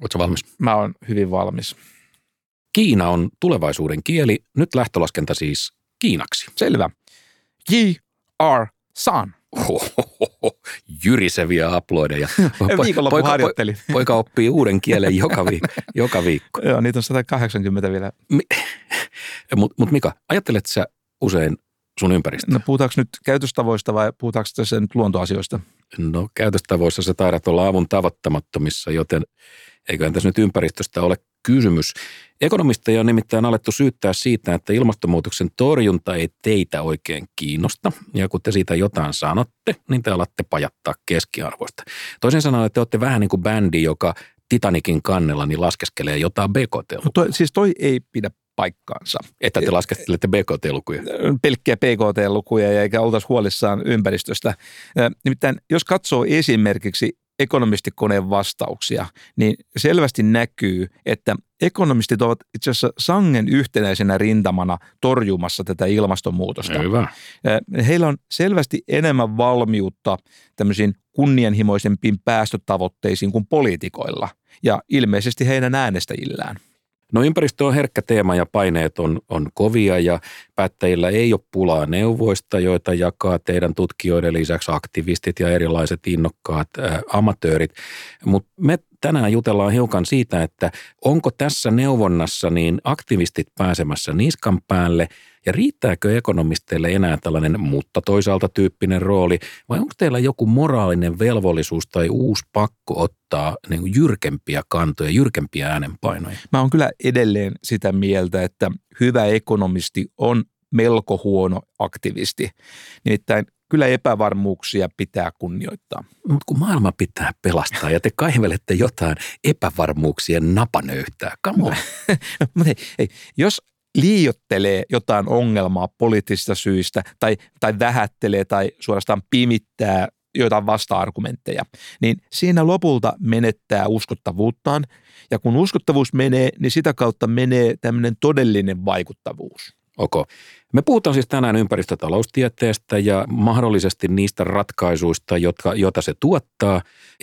Oletko valmis? Mä oon hyvin valmis. Kiina on tulevaisuuden kieli. Nyt lähtölaskenta siis kiinaksi. Selvä. Ji are san. Ohohoho, jyriseviä aploideja. Viikonloppu harjoittelin. Poika oppii uuden kielen joka, vi, joka viikko. Joo, niitä on 180 vielä. Mutta mut Mika, ajattelet sä usein sun ympäristöä? No puhutaanko nyt käytöstavoista vai puhutaanko tässä nyt luontoasioista? No käytöstavoissa se taidat olla avun tavoittamattomissa, joten eiköhän tässä nyt ympäristöstä ole kysymys. Ekonomisteja on nimittäin alettu syyttää siitä, että ilmastonmuutoksen torjunta ei teitä oikein kiinnosta. Ja kun te siitä jotain sanotte, niin te alatte pajattaa keskiarvoista. Toisin sanoen, että te olette vähän niin kuin bändi, joka Titanikin kannella niin laskeskelee jotain BKT. No toi, siis toi ei pidä paikkaansa. Että te laskestelette BKT-lukuja? Pelkkiä BKT-lukuja ja eikä oltaisi huolissaan ympäristöstä. Nimittäin jos katsoo esimerkiksi ekonomistikoneen vastauksia, niin selvästi näkyy, että ekonomistit ovat itse asiassa sangen yhtenäisenä rintamana torjumassa tätä ilmastonmuutosta. Hyvä. Heillä on selvästi enemmän valmiutta tämmöisiin kunnianhimoisempiin päästötavoitteisiin kuin poliitikoilla ja ilmeisesti heidän äänestäjillään. No ympäristö on herkkä teema ja paineet on, on kovia ja päättäjillä ei ole pulaa neuvoista, joita jakaa teidän tutkijoiden lisäksi aktivistit ja erilaiset innokkaat ä, amatöörit. Mutta me tänään jutellaan hiukan siitä, että onko tässä neuvonnassa niin aktivistit pääsemässä niskan päälle – ja riittääkö ekonomisteille enää tällainen mutta toisaalta tyyppinen rooli vai onko teillä joku moraalinen velvollisuus tai uusi pakko ottaa niin jyrkempiä kantoja, jyrkempiä äänenpainoja? Mä oon kyllä edelleen sitä mieltä, että hyvä ekonomisti on melko huono aktivisti. Nimittäin kyllä epävarmuuksia pitää kunnioittaa. Mutta kun maailma pitää pelastaa ja te kaivelette jotain epävarmuuksien napanöyhtää, come on. no, mutta hei, hei, jos liiottelee jotain ongelmaa poliittisista syistä tai, tai vähättelee tai suorastaan pimittää jotain vasta-argumentteja, niin siinä lopulta menettää uskottavuuttaan. Ja kun uskottavuus menee, niin sitä kautta menee tämmöinen todellinen vaikuttavuus. Okay. Me puhutaan siis tänään ympäristötaloustieteestä ja mahdollisesti niistä ratkaisuista, jotka, joita se tuottaa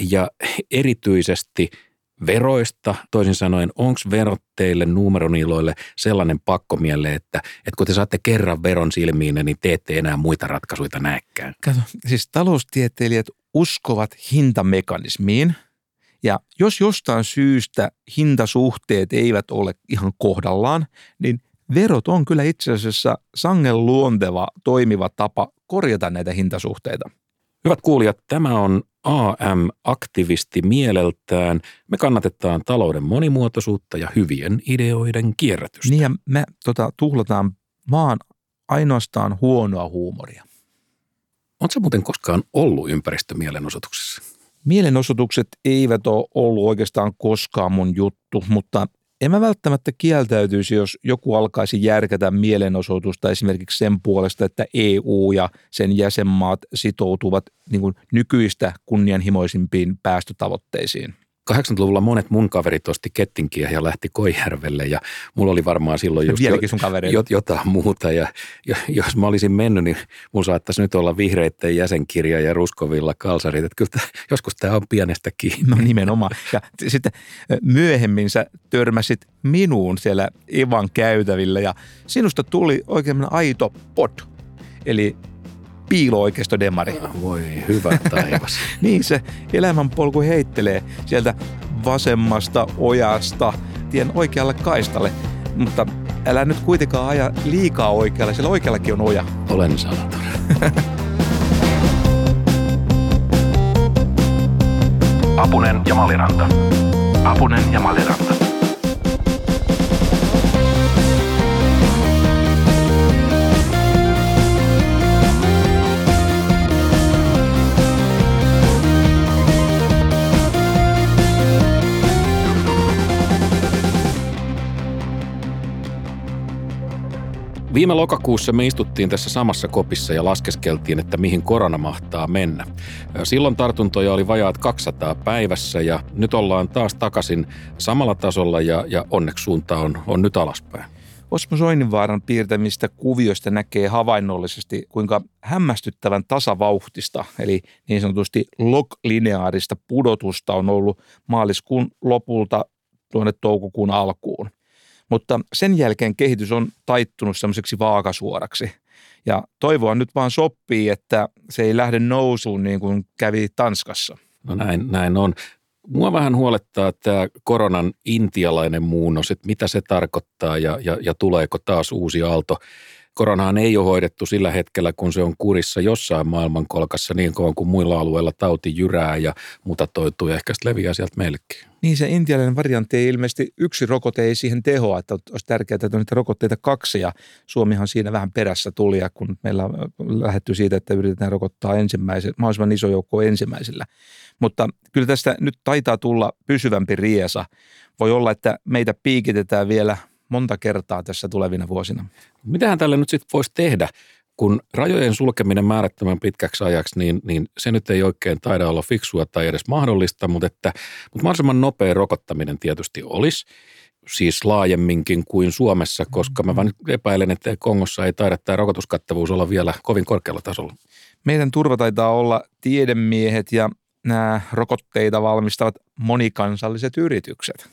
ja erityisesti – veroista, toisin sanoen, onko verot teille numeroniloille sellainen pakkomielle, että, että kun te saatte kerran veron silmiin, niin te ette enää muita ratkaisuja näkään? Kato, siis taloustieteilijät uskovat hintamekanismiin, ja jos jostain syystä hintasuhteet eivät ole ihan kohdallaan, niin verot on kyllä itse asiassa sangen luonteva, toimiva tapa korjata näitä hintasuhteita. Hyvät kuulijat, tämä on AM-aktivisti mieleltään. Me kannatetaan talouden monimuotoisuutta ja hyvien ideoiden kierrätystä. Niin ja me tota, tuhlataan vaan ainoastaan huonoa huumoria. Oletko muuten koskaan ollut ympäristömielenosoituksessa? Mielenosoitukset eivät ole ollut oikeastaan koskaan mun juttu, mutta en mä välttämättä kieltäytyisi, jos joku alkaisi järkätä mielenosoitusta esimerkiksi sen puolesta, että EU ja sen jäsenmaat sitoutuvat niin kuin nykyistä kunnianhimoisimpiin päästötavoitteisiin. 80-luvulla monet mun kaverit osti kettinkiä ja lähti Koijärvelle ja mulla oli varmaan silloin just jo, sun jot, jotain muuta ja jos mä olisin mennyt, niin mulla saattaisi nyt olla vihreitten jäsenkirja ja ruskovilla kalsarit, että kyllä joskus tämä on pienestä kiinni. No nimenomaan. Ja sitten myöhemmin sä törmäsit minuun siellä Evan käytävillä ja sinusta tuli oikein aito pot. Eli piilo-oikeistodemari. Ah, voi hyvä taivas. niin se elämänpolku heittelee sieltä vasemmasta ojasta tien oikealle kaistalle. Mutta älä nyt kuitenkaan aja liikaa oikealle, sillä oikeallakin on oja. Olen sanator. Apunen ja Maliranta. Apunen ja Maliranta. Viime lokakuussa me istuttiin tässä samassa kopissa ja laskeskeltiin, että mihin korona mahtaa mennä. Silloin tartuntoja oli vajaat 200 päivässä ja nyt ollaan taas takaisin samalla tasolla ja, ja onneksi suunta on, on nyt alaspäin. Osmo Soininvaaran piirtämistä kuvioista näkee havainnollisesti, kuinka hämmästyttävän tasavauhtista, eli niin sanotusti log-lineaarista pudotusta on ollut maaliskuun lopulta tuonne toukokuun alkuun. Mutta sen jälkeen kehitys on taittunut semmoiseksi vaakasuoraksi. Ja toivoa nyt vaan sopii, että se ei lähde nousuun niin kuin kävi Tanskassa. No näin, näin on. Mua vähän huolettaa tämä koronan intialainen muunnos, että mitä se tarkoittaa ja, ja, ja tuleeko taas uusi aalto. Koronahan ei ole hoidettu sillä hetkellä, kun se on kurissa jossain maailmankolkassa niin kauan kuin muilla alueilla tauti jyrää ja mutatoituu ja ehkä leviää sieltä meillekin. Niin se intialainen variantti ei ilmeisesti, yksi rokote ei siihen tehoa, että olisi tärkeää, että on niitä rokotteita kaksi ja Suomihan siinä vähän perässä tuli ja kun meillä on lähdetty siitä, että yritetään rokottaa ensimmäisen, mahdollisimman iso joukko ensimmäisellä. Mutta kyllä tästä nyt taitaa tulla pysyvämpi riesa. Voi olla, että meitä piikitetään vielä monta kertaa tässä tulevina vuosina. Mitähän tälle nyt sitten voisi tehdä? kun rajojen sulkeminen määrättömän pitkäksi ajaksi, niin, niin se nyt ei oikein taida olla fiksua tai edes mahdollista, mutta, että, mutta mahdollisimman nopea rokottaminen tietysti olisi siis laajemminkin kuin Suomessa, koska mä vaan epäilen, että Kongossa ei taida tämä rokotuskattavuus olla vielä kovin korkealla tasolla. Meidän turva taitaa olla tiedemiehet ja nämä rokotteita valmistavat monikansalliset yritykset.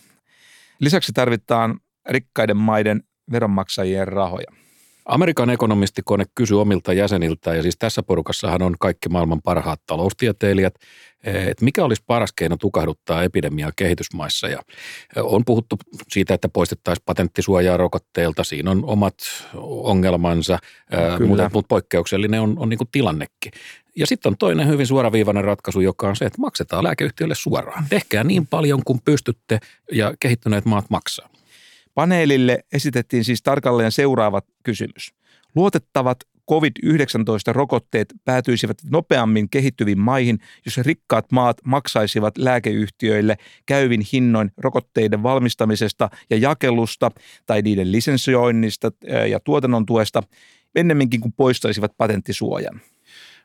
Lisäksi tarvitaan rikkaiden maiden veronmaksajien rahoja. Amerikan ekonomistikone kysyi omilta jäseniltä, ja siis tässä porukassahan on kaikki maailman parhaat taloustieteilijät, että mikä olisi paras keino tukahduttaa epidemiaa kehitysmaissa. Ja on puhuttu siitä, että poistettaisiin patenttisuojaa rokotteilta, siinä on omat ongelmansa, mutta, mutta poikkeuksellinen on, on niin kuin tilannekin. Ja sitten on toinen hyvin suoraviivainen ratkaisu, joka on se, että maksetaan lääkeyhtiölle suoraan. Tehkää niin paljon kuin pystytte ja kehittyneet maat maksaa. Paneelille esitettiin siis tarkalleen seuraava kysymys. Luotettavat COVID-19-rokotteet päätyisivät nopeammin kehittyviin maihin, jos rikkaat maat maksaisivat lääkeyhtiöille käyvin hinnoin rokotteiden valmistamisesta ja jakelusta tai niiden lisensioinnista ja tuotannon tuesta ennemminkin kuin poistaisivat patenttisuojan.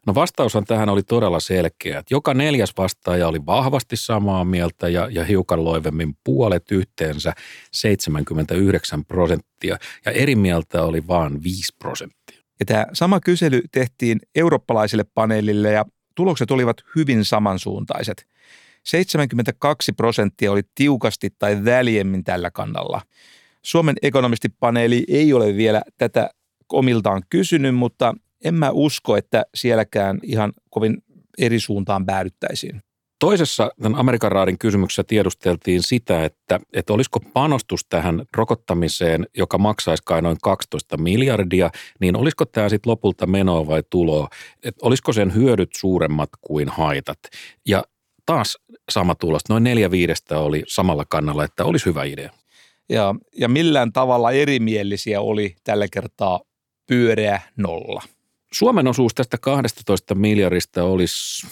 No vastaushan tähän oli todella selkeä. Että joka neljäs vastaaja oli vahvasti samaa mieltä ja, ja hiukan loivemmin puolet yhteensä 79 prosenttia ja eri mieltä oli vain 5 prosenttia. Ja tämä sama kysely tehtiin eurooppalaiselle paneelille ja tulokset olivat hyvin samansuuntaiset. 72 prosenttia oli tiukasti tai väljemmin tällä kannalla. Suomen ekonomistipaneeli ei ole vielä tätä omiltaan kysynyt, mutta en mä usko, että sielläkään ihan kovin eri suuntaan päädyttäisiin. Toisessa tämän Amerikan raadin kysymyksessä tiedusteltiin sitä, että, että olisiko panostus tähän rokottamiseen, joka maksaisi kai noin 12 miljardia, niin olisiko tämä sitten lopulta menoa vai tuloa? Että olisiko sen hyödyt suuremmat kuin haitat? Ja taas sama tulos, noin neljä viidestä oli samalla kannalla, että olisi hyvä idea. Ja, ja millään tavalla erimielisiä oli tällä kertaa pyöreä nolla. Suomen osuus tästä 12 miljardista olisi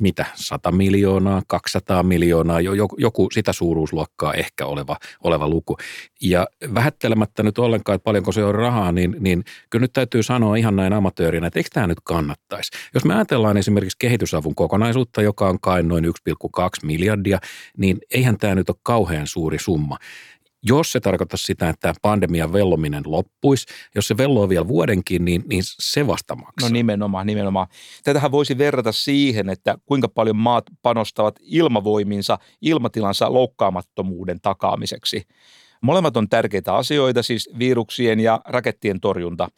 mitä, 100 miljoonaa, 200 miljoonaa, joku, joku sitä suuruusluokkaa ehkä oleva, oleva luku. Ja vähättelemättä nyt ollenkaan, että paljonko se on rahaa, niin, niin kyllä nyt täytyy sanoa ihan näin amatöörinä, että eikö tämä nyt kannattaisi. Jos me ajatellaan esimerkiksi kehitysavun kokonaisuutta, joka on kai noin 1,2 miljardia, niin eihän tämä nyt ole kauhean suuri summa. Jos se tarkoittaa sitä, että tämä pandemian vellominen loppuisi, jos se velloo vielä vuodenkin, niin, niin se vasta maksaa. No nimenomaan, nimenomaan. Tätähän voisi verrata siihen, että kuinka paljon maat panostavat ilmavoiminsa ilmatilansa loukkaamattomuuden takaamiseksi. Molemmat on tärkeitä asioita, siis viruksien ja rakettien torjunta.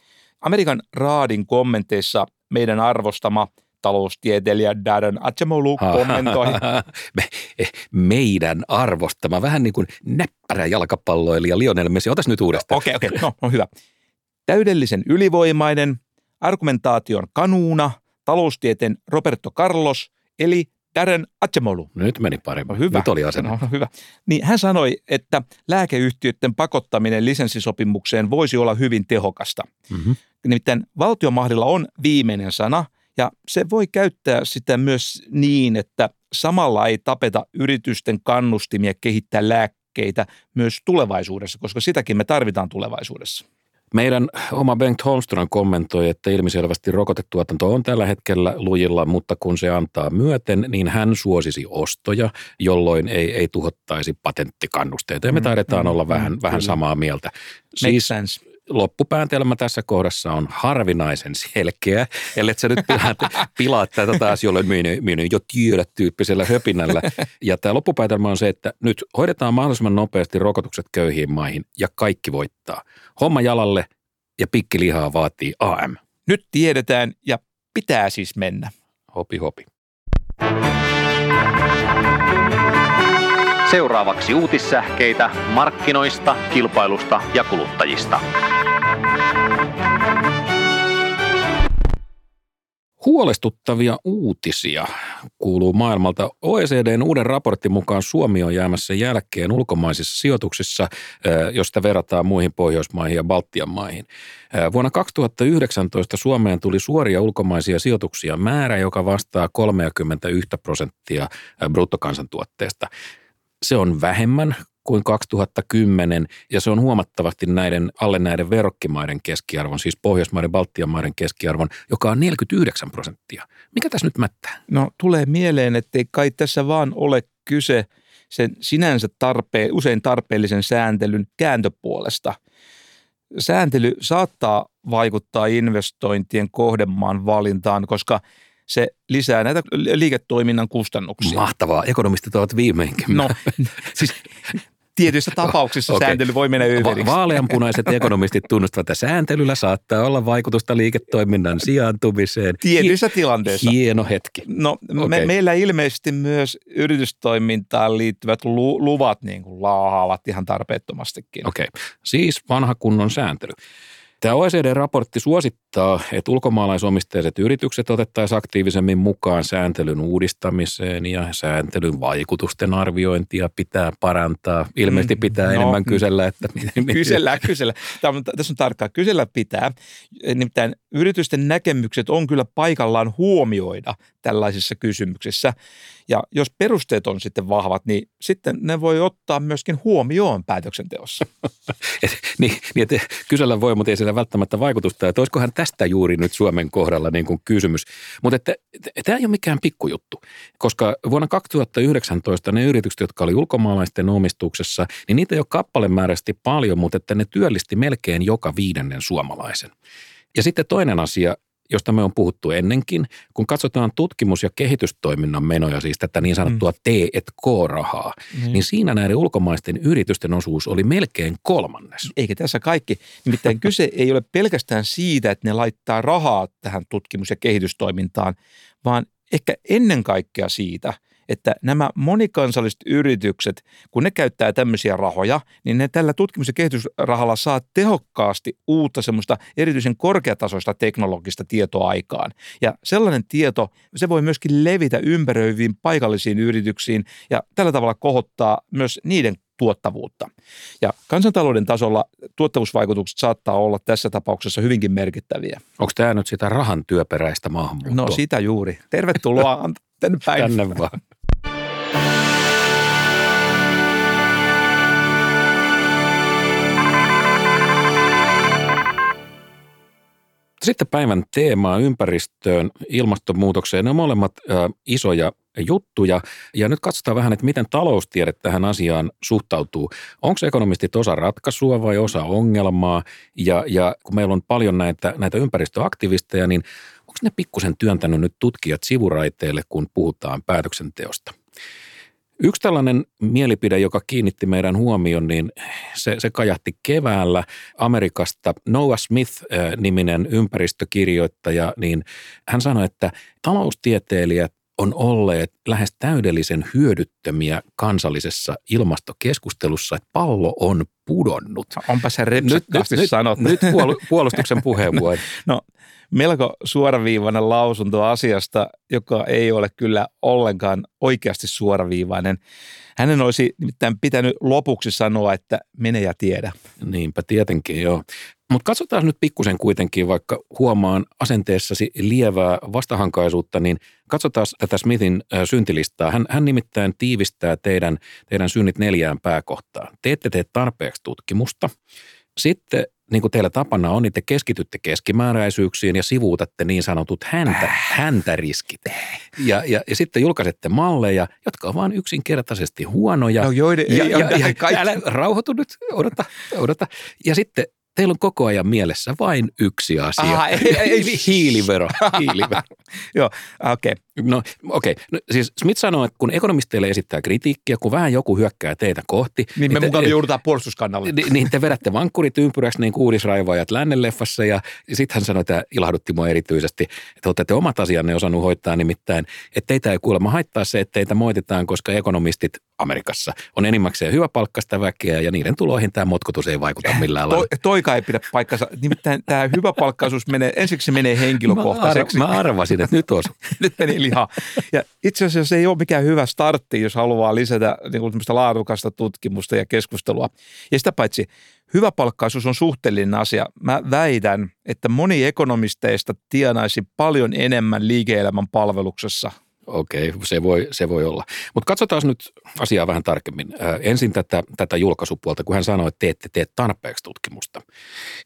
Amerikan raadin kommenteissa meidän arvostama – taloustieteilijä Darren Acemoglu kommentoi. Me, eh, meidän arvostama, vähän niin kuin näppärä jalkapalloilija Lionel Messi. Otas nyt uudestaan. Okei, okay, okei, okay. no, no hyvä. Täydellisen ylivoimainen, argumentaation kanuuna, taloustieteen Roberto Carlos, eli Darren Acemoglu. Nyt meni paremmin. No, hyvä. Nyt oli asenne. No, no, hyvä. Niin hän sanoi, että lääkeyhtiöiden pakottaminen lisenssisopimukseen voisi olla hyvin tehokasta. Mm-hmm. Nimittäin valtiomahdilla on viimeinen sana ja se voi käyttää sitä myös niin, että samalla ei tapeta yritysten kannustimia kehittää lääkkeitä myös tulevaisuudessa, koska sitäkin me tarvitaan tulevaisuudessa. Meidän oma Bengt Holmström kommentoi, että ilmiselvästi rokotetuotanto on tällä hetkellä lujilla, mutta kun se antaa myöten, niin hän suosisi ostoja, jolloin ei, ei tuhottaisi patenttikannusteita. Ja me mm, taidetaan mm, olla mm, vähän, mm, vähän samaa mieltä. Siis, sense loppupäätelmä tässä kohdassa on harvinaisen selkeä, ellei sä nyt pilaat, pilaat tätä taas jolloin minä jo tiedät tyyppisellä höpinällä. Ja tämä loppupäätelmä on se, että nyt hoidetaan mahdollisimman nopeasti rokotukset köyhiin maihin ja kaikki voittaa. Homma jalalle ja pikkilihaa vaatii AM. Nyt tiedetään ja pitää siis mennä. Hopi hopi. Seuraavaksi uutissähkeitä markkinoista, kilpailusta ja kuluttajista. Huolestuttavia uutisia kuuluu maailmalta. OECDn uuden raportin mukaan Suomi on jäämässä jälkeen ulkomaisissa sijoituksissa, josta verrataan muihin Pohjoismaihin ja Baltian maihin. Vuonna 2019 Suomeen tuli suoria ulkomaisia sijoituksia määrä, joka vastaa 31 prosenttia bruttokansantuotteesta. Se on vähemmän kuin 2010 ja se on huomattavasti näiden, alle näiden verrokkimaiden keskiarvon, siis Pohjoismaiden, Baltian maiden keskiarvon, joka on 49 prosenttia. Mikä tässä nyt mättää? No tulee mieleen, että ei kai tässä vaan ole kyse sen sinänsä tarpeen, usein tarpeellisen sääntelyn kääntöpuolesta. Sääntely saattaa vaikuttaa investointien kohdemaan valintaan, koska – se lisää näitä liiketoiminnan kustannuksia. Mahtavaa. Ekonomistit ovat viimeinkin. No, siis tietyissä tapauksissa okay. sääntely voi mennä yveriksi. Va- vaaleanpunaiset ekonomistit tunnustavat, että sääntelyllä saattaa olla vaikutusta liiketoiminnan sijaantumiseen. Tietyissä tilanteissa. Hieno hetki. No okay. me, meillä ilmeisesti myös yritystoimintaan liittyvät lu- luvat niin kuin laahaavat ihan tarpeettomastikin. Okei, okay. siis vanha kunnon sääntely. Tämä OECD-raportti suosittaa, että ulkomaalaisomisteiset yritykset otettaisiin aktiivisemmin mukaan sääntelyn uudistamiseen ja sääntelyn vaikutusten arviointia pitää parantaa. Ilmeisesti mm, pitää no, enemmän kysellä. Että, kysellä, kysellä. Tämä on, tässä on tarkkaa. Kysellä pitää. Nimittäin yritysten näkemykset on kyllä paikallaan huomioida tällaisissa kysymyksissä. Ja jos perusteet on sitten vahvat, niin sitten ne voi ottaa myöskin huomioon päätöksenteossa. niin, niin, että kysellä voi, mutta ei sillä välttämättä vaikutusta. Että olisikohan tästä juuri nyt Suomen kohdalla niin kuin kysymys. Mutta että, tämä ei ole mikään pikkujuttu, koska vuonna 2019 ne yritykset, jotka oli ulkomaalaisten omistuksessa, niin niitä ei ole kappalemääräisesti paljon, mutta että ne työllisti melkein joka viidennen suomalaisen. Ja sitten toinen asia, josta me on puhuttu ennenkin, kun katsotaan tutkimus- ja kehitystoiminnan menoja, siis tätä niin sanottua mm. T&K-rahaa, mm. niin siinä näiden ulkomaisten yritysten osuus oli melkein kolmannes. Eikä tässä kaikki. Nimittäin kyse ei ole pelkästään siitä, että ne laittaa rahaa tähän tutkimus- ja kehitystoimintaan, vaan ehkä ennen kaikkea siitä – että nämä monikansalliset yritykset, kun ne käyttää tämmöisiä rahoja, niin ne tällä tutkimus- ja kehitysrahalla saa tehokkaasti uutta semmoista erityisen korkeatasoista teknologista tietoa aikaan. Ja sellainen tieto, se voi myöskin levitä ympäröiviin paikallisiin yrityksiin ja tällä tavalla kohottaa myös niiden tuottavuutta. Ja kansantalouden tasolla tuottavuusvaikutukset saattaa olla tässä tapauksessa hyvinkin merkittäviä. Onko tämä nyt sitä rahan työperäistä maahanmuuttoa? No sitä juuri. Tervetuloa tänne päin. Tänne vaan. Sitten päivän teemaa ympäristöön, ilmastonmuutokseen. Ne on molemmat ä, isoja juttuja. Ja nyt katsotaan vähän, että miten taloustiede tähän asiaan suhtautuu. Onko ekonomistit osa ratkaisua vai osa ongelmaa? Ja, ja kun meillä on paljon näitä, näitä ympäristöaktivisteja, niin onko ne pikkusen työntänyt nyt tutkijat sivuraiteille, kun puhutaan päätöksenteosta? Yksi tällainen mielipide, joka kiinnitti meidän huomion, niin se, se kajahti keväällä Amerikasta. Noah Smith-niminen ympäristökirjoittaja, niin hän sanoi, että taloustieteilijät on olleet lähes täydellisen hyödyttömiä kansallisessa ilmastokeskustelussa, että pallo on pudonnut. Onpa se nyt, sanottu. Nyt, nyt puolustuksen puheenvuoro. no melko suoraviivainen lausunto asiasta, joka ei ole kyllä ollenkaan oikeasti suoraviivainen. Hänen olisi nimittäin pitänyt lopuksi sanoa, että mene ja tiedä. Niinpä tietenkin, joo. Mutta katsotaan nyt pikkusen kuitenkin, vaikka huomaan asenteessasi lievää vastahankaisuutta, niin katsotaan tätä Smithin syntilistaa. Hän, hän nimittäin tiivistää teidän, teidän synnit neljään pääkohtaan. Te ette tee tarpeeksi tutkimusta. Sitten niin kuin teillä tapana on, niin te keskitytte keskimääräisyyksiin ja sivuutatte niin sanotut häntä, häntäriskit. Ja, ja, ja sitten julkaisette malleja, jotka ovat vain yksinkertaisesti huonoja. No joiden ja, ei ja, ja, kaikki. älä rauhoitu nyt, odota, odota. Ja sitten teillä on koko ajan mielessä vain yksi asia. Aha, ei- ei- hiilivero. hiilivero. Joo, okei. Okay. No okei, okay. no, siis Smith sanoo, että kun ekonomisteille esittää kritiikkiä, kun vähän joku hyökkää teitä kohti, Niin me te- mukaan joudutaan puolustuskannalle. Ni- niin te vedätte vankkurit ympyräksi niin kuin uudisraivaajat lännenleffassa ja sitten hän sanoi, että ilahdutti mua erityisesti, että olette omat asianne osannut hoitaa nimittäin, että teitä ei kuulemma haittaa se, että teitä moititaan, koska ekonomistit Amerikassa on enimmäkseen hyväpalkkasta väkeä ja niiden tuloihin tämä motkotus ei vaikuta millään Toi, lailla. toika ei pidä paikkansa. Nimittäin tämä hyvä palkkaisuus menee, ensiksi se menee Mä, ar- henkilökohtaiseksi. mä arvasin, että nyt osu. Nyt meni liha. Ja itse asiassa se ei ole mikään hyvä startti, jos haluaa lisätä niin kuin laadukasta tutkimusta ja keskustelua. Ja sitä paitsi hyvä palkkaisuus on suhteellinen asia. Mä väitän, että moni ekonomisteista tienaisi paljon enemmän liike-elämän palveluksessa. Okei, se voi, se voi olla. Mutta katsotaan nyt asiaa vähän tarkemmin. Ö, ensin tätä, tätä julkaisupuolta, kun hän sanoi, että te ette tee tarpeeksi tutkimusta.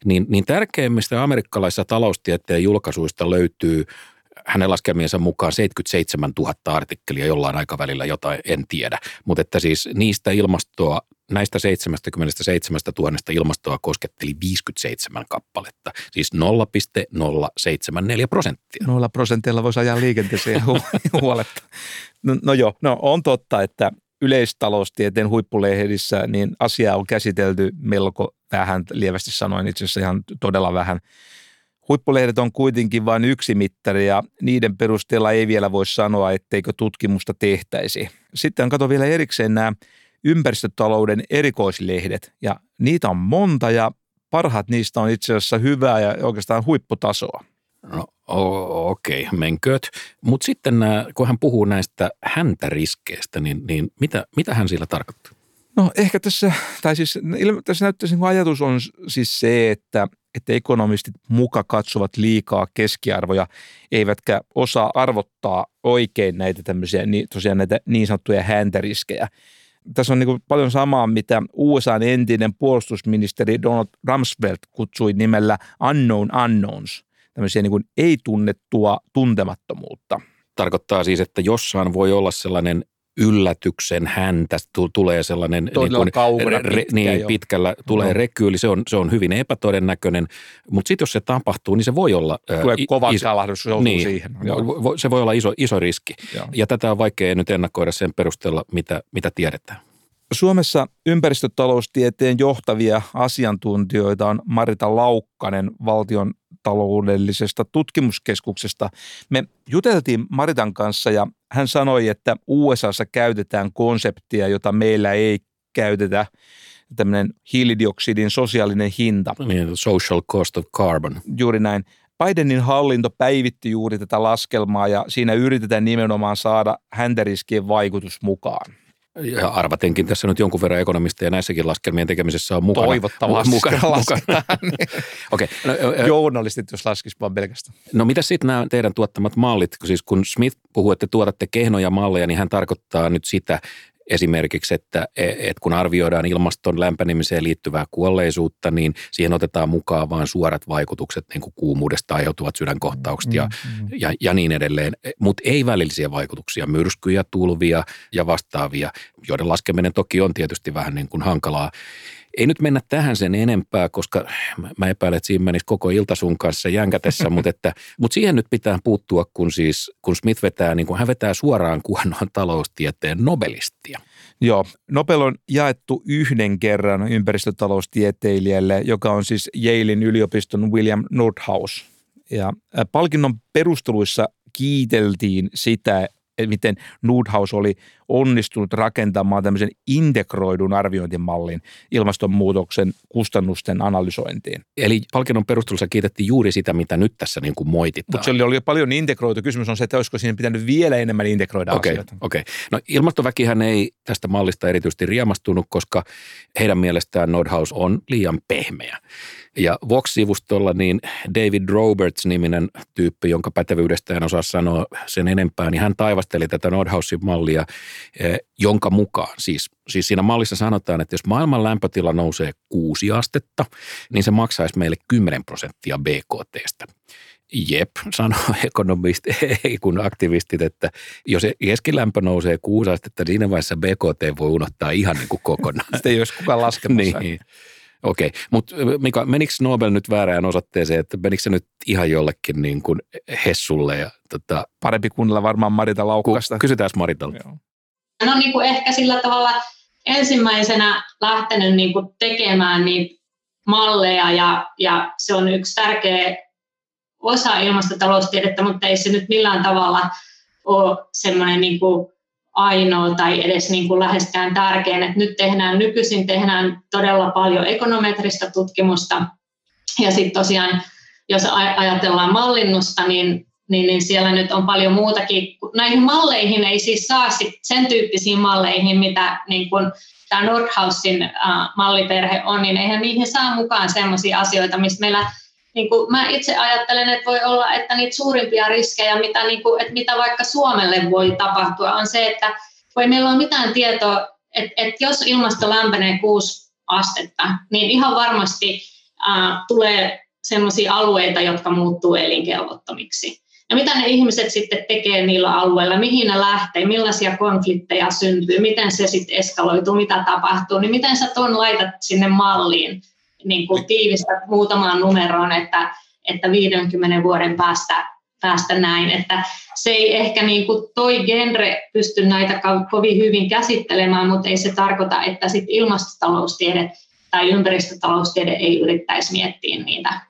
Niin, niin tärkeimmistä amerikkalaisissa taloustieteen julkaisuista löytyy hänen laskelmiensa mukaan 77 000 artikkelia jollain aikavälillä, jota en tiedä. Mutta että siis niistä ilmastoa, näistä 77 000 ilmastoa kosketteli 57 kappaletta, siis 0,074 prosenttia. Noilla prosenteilla voisi ajaa liikenteeseen huoletta. No, no joo, no on totta, että yleistaloustieteen huippulehdissä niin asiaa on käsitelty melko vähän, lievästi sanoen itse asiassa ihan todella vähän. Huippulehdet on kuitenkin vain yksi mittari ja niiden perusteella ei vielä voi sanoa, etteikö tutkimusta tehtäisi. Sitten on kato vielä erikseen nämä ympäristötalouden erikoislehdet ja niitä on monta ja parhaat niistä on itse asiassa hyvää ja oikeastaan huipputasoa. No okei, okay, menkööt. Mutta sitten nää, kun hän puhuu näistä häntäriskeistä, niin, niin mitä, mitä hän sillä tarkoittaa? No ehkä tässä, tai siis tässä näyttäisi niin kuin ajatus on siis se, että, että ekonomistit muka katsovat liikaa keskiarvoja, eivätkä osaa arvottaa oikein näitä tämmöisiä, niin, tosiaan näitä niin sanottuja häntäriskejä. Tässä on niin paljon samaa, mitä USAn entinen puolustusministeri Donald Rumsfeld kutsui nimellä unknown unknowns, tämmöisiä niin ei-tunnettua tuntemattomuutta. Tarkoittaa siis, että jossain voi olla sellainen yllätyksen häntä, tu- tulee sellainen Todella kaukana, pitkä niin, jo. pitkällä tulee No. rekyyli, se on, se on hyvin epätodennäköinen, mutta sitten jos se tapahtuu, niin se voi olla Tulee i- kova kalahdus, joutuu niin, siihen. Joo. se voi olla iso, iso riski. Joo. Ja tätä on vaikea nyt ennakoida sen perusteella, mitä, mitä tiedetään. Suomessa ympäristötaloustieteen johtavia asiantuntijoita on Marita Laukkanen valtion taloudellisesta tutkimuskeskuksesta. Me juteltiin Maritan kanssa ja hän sanoi, että USAssa käytetään konseptia, jota meillä ei käytetä, tämmöinen hiilidioksidin sosiaalinen hinta. Niin, social cost of carbon. Juuri näin. Bidenin hallinto päivitti juuri tätä laskelmaa ja siinä yritetään nimenomaan saada häntäriskien vaikutus mukaan. Ja arvatenkin tässä nyt jonkun verran ekonomisteja näissäkin laskelmien tekemisessä on mukana. Toivottavasti Mukana, mukana. lasketaan. Okei, no, Journalistit, jos laskisi vaan pelkästään. no mitä sitten nämä teidän tuottamat mallit, kun siis kun Smith puhuu, että tuotatte kehnoja malleja, niin hän tarkoittaa nyt sitä esimerkiksi, että et kun arvioidaan ilmaston lämpenemiseen liittyvää kuolleisuutta, niin siihen otetaan mukaan vain suorat vaikutukset, niin kuin kuumuudesta aiheutuvat sydänkohtaukset ja, ja, ja niin edelleen, mutta ei välillisiä vaikutuksia, myrskyjä, tulvia ja vastaavia, joiden laskeminen toki on tietysti vähän niin kuin hankalaa. Ei nyt mennä tähän sen enempää, koska mä- epäilen, että siinä menisi koko ilta sun kanssa jänkätessä, mutta, että, mutta siihen nyt pitää puuttua, kun siis kun Smith vetää, niin kuin hän vetää suoraan kuonnoon taloustieteen Nobelistia. Joo, Nobel on jaettu yhden kerran ympäristötaloustieteilijälle, joka on siis Yalein yliopiston William Nordhaus. Ja palkinnon perusteluissa kiiteltiin sitä, miten Nordhaus oli onnistunut rakentamaan tämmöisen integroidun arviointimallin ilmastonmuutoksen kustannusten analysointiin. Eli palkinnon perustelussa kiitettiin juuri sitä, mitä nyt tässä niin kuin moititaan. Mutta se oli, oli paljon integroitu. Kysymys on se, että olisiko siinä pitänyt vielä enemmän integroida Okei, asioita. okei. No ilmastoväkihän ei tästä mallista erityisesti riemastunut, koska heidän mielestään Nordhaus on liian pehmeä. Ja Vox-sivustolla niin David Roberts-niminen tyyppi, jonka pätevyydestä en osaa sanoa sen enempää, niin hän taivasteli tätä Nordhausin mallia jonka mukaan, siis, siis siinä mallissa sanotaan, että jos maailman lämpötila nousee kuusi astetta, niin se maksaisi meille 10 prosenttia BKTstä. Jep, sanoo ekonomist, ei kun aktivistit, että jos keskilämpö nousee kuusi astetta, niin siinä vaiheessa BKT voi unohtaa ihan niin kuin kokonaan. Sitten ei olisi kukaan laskemassa. niin. Okei, okay. mutta Mika, menikö Nobel nyt väärään osoitteeseen, että menikö se nyt ihan jollekin niin kuin Hessulle? Ja, tota... Parempi kuunnella varmaan Marita Laukkasta. Kysytään Maritalta. Joo. No niin kuin ehkä sillä tavalla ensimmäisenä lähtenyt niin kuin tekemään niitä malleja ja, ja se on yksi tärkeä osa ilmastotaloustiedettä, mutta ei se nyt millään tavalla ole semmoinen niin kuin ainoa tai edes niin kuin läheskään tärkein. Että nyt tehdään, nykyisin tehdään todella paljon ekonometrista tutkimusta ja sitten tosiaan, jos ajatellaan mallinnusta, niin, niin, niin siellä nyt on paljon muutakin. Näihin malleihin ei siis saa sit sen tyyppisiin malleihin, mitä niin kuin tämä Nordhausin äh, malliperhe on, niin eihän niihin saa mukaan sellaisia asioita, mistä meillä niin kuin mä itse ajattelen, että voi olla, että niitä suurimpia riskejä, mitä, niin kuin, että mitä vaikka Suomelle voi tapahtua, on se, että voi meillä ole mitään tietoa, että, että jos ilmasto lämpenee 6 astetta, niin ihan varmasti äh, tulee sellaisia alueita, jotka muuttuu elinkelvottomiksi. Ja mitä ne ihmiset sitten tekee niillä alueilla, mihin ne lähtee, millaisia konflikteja syntyy, miten se sitten eskaloituu, mitä tapahtuu, niin miten sä ton laitat sinne malliin? Niin kuin tiivistä muutamaan numeroon, että, että 50 vuoden päästä, päästä näin. Että se ei ehkä niin kuin toi genre pysty näitä kovin hyvin käsittelemään, mutta ei se tarkoita, että sit ilmastotaloustiede tai ympäristötaloustiede ei yrittäisi miettiä niitä.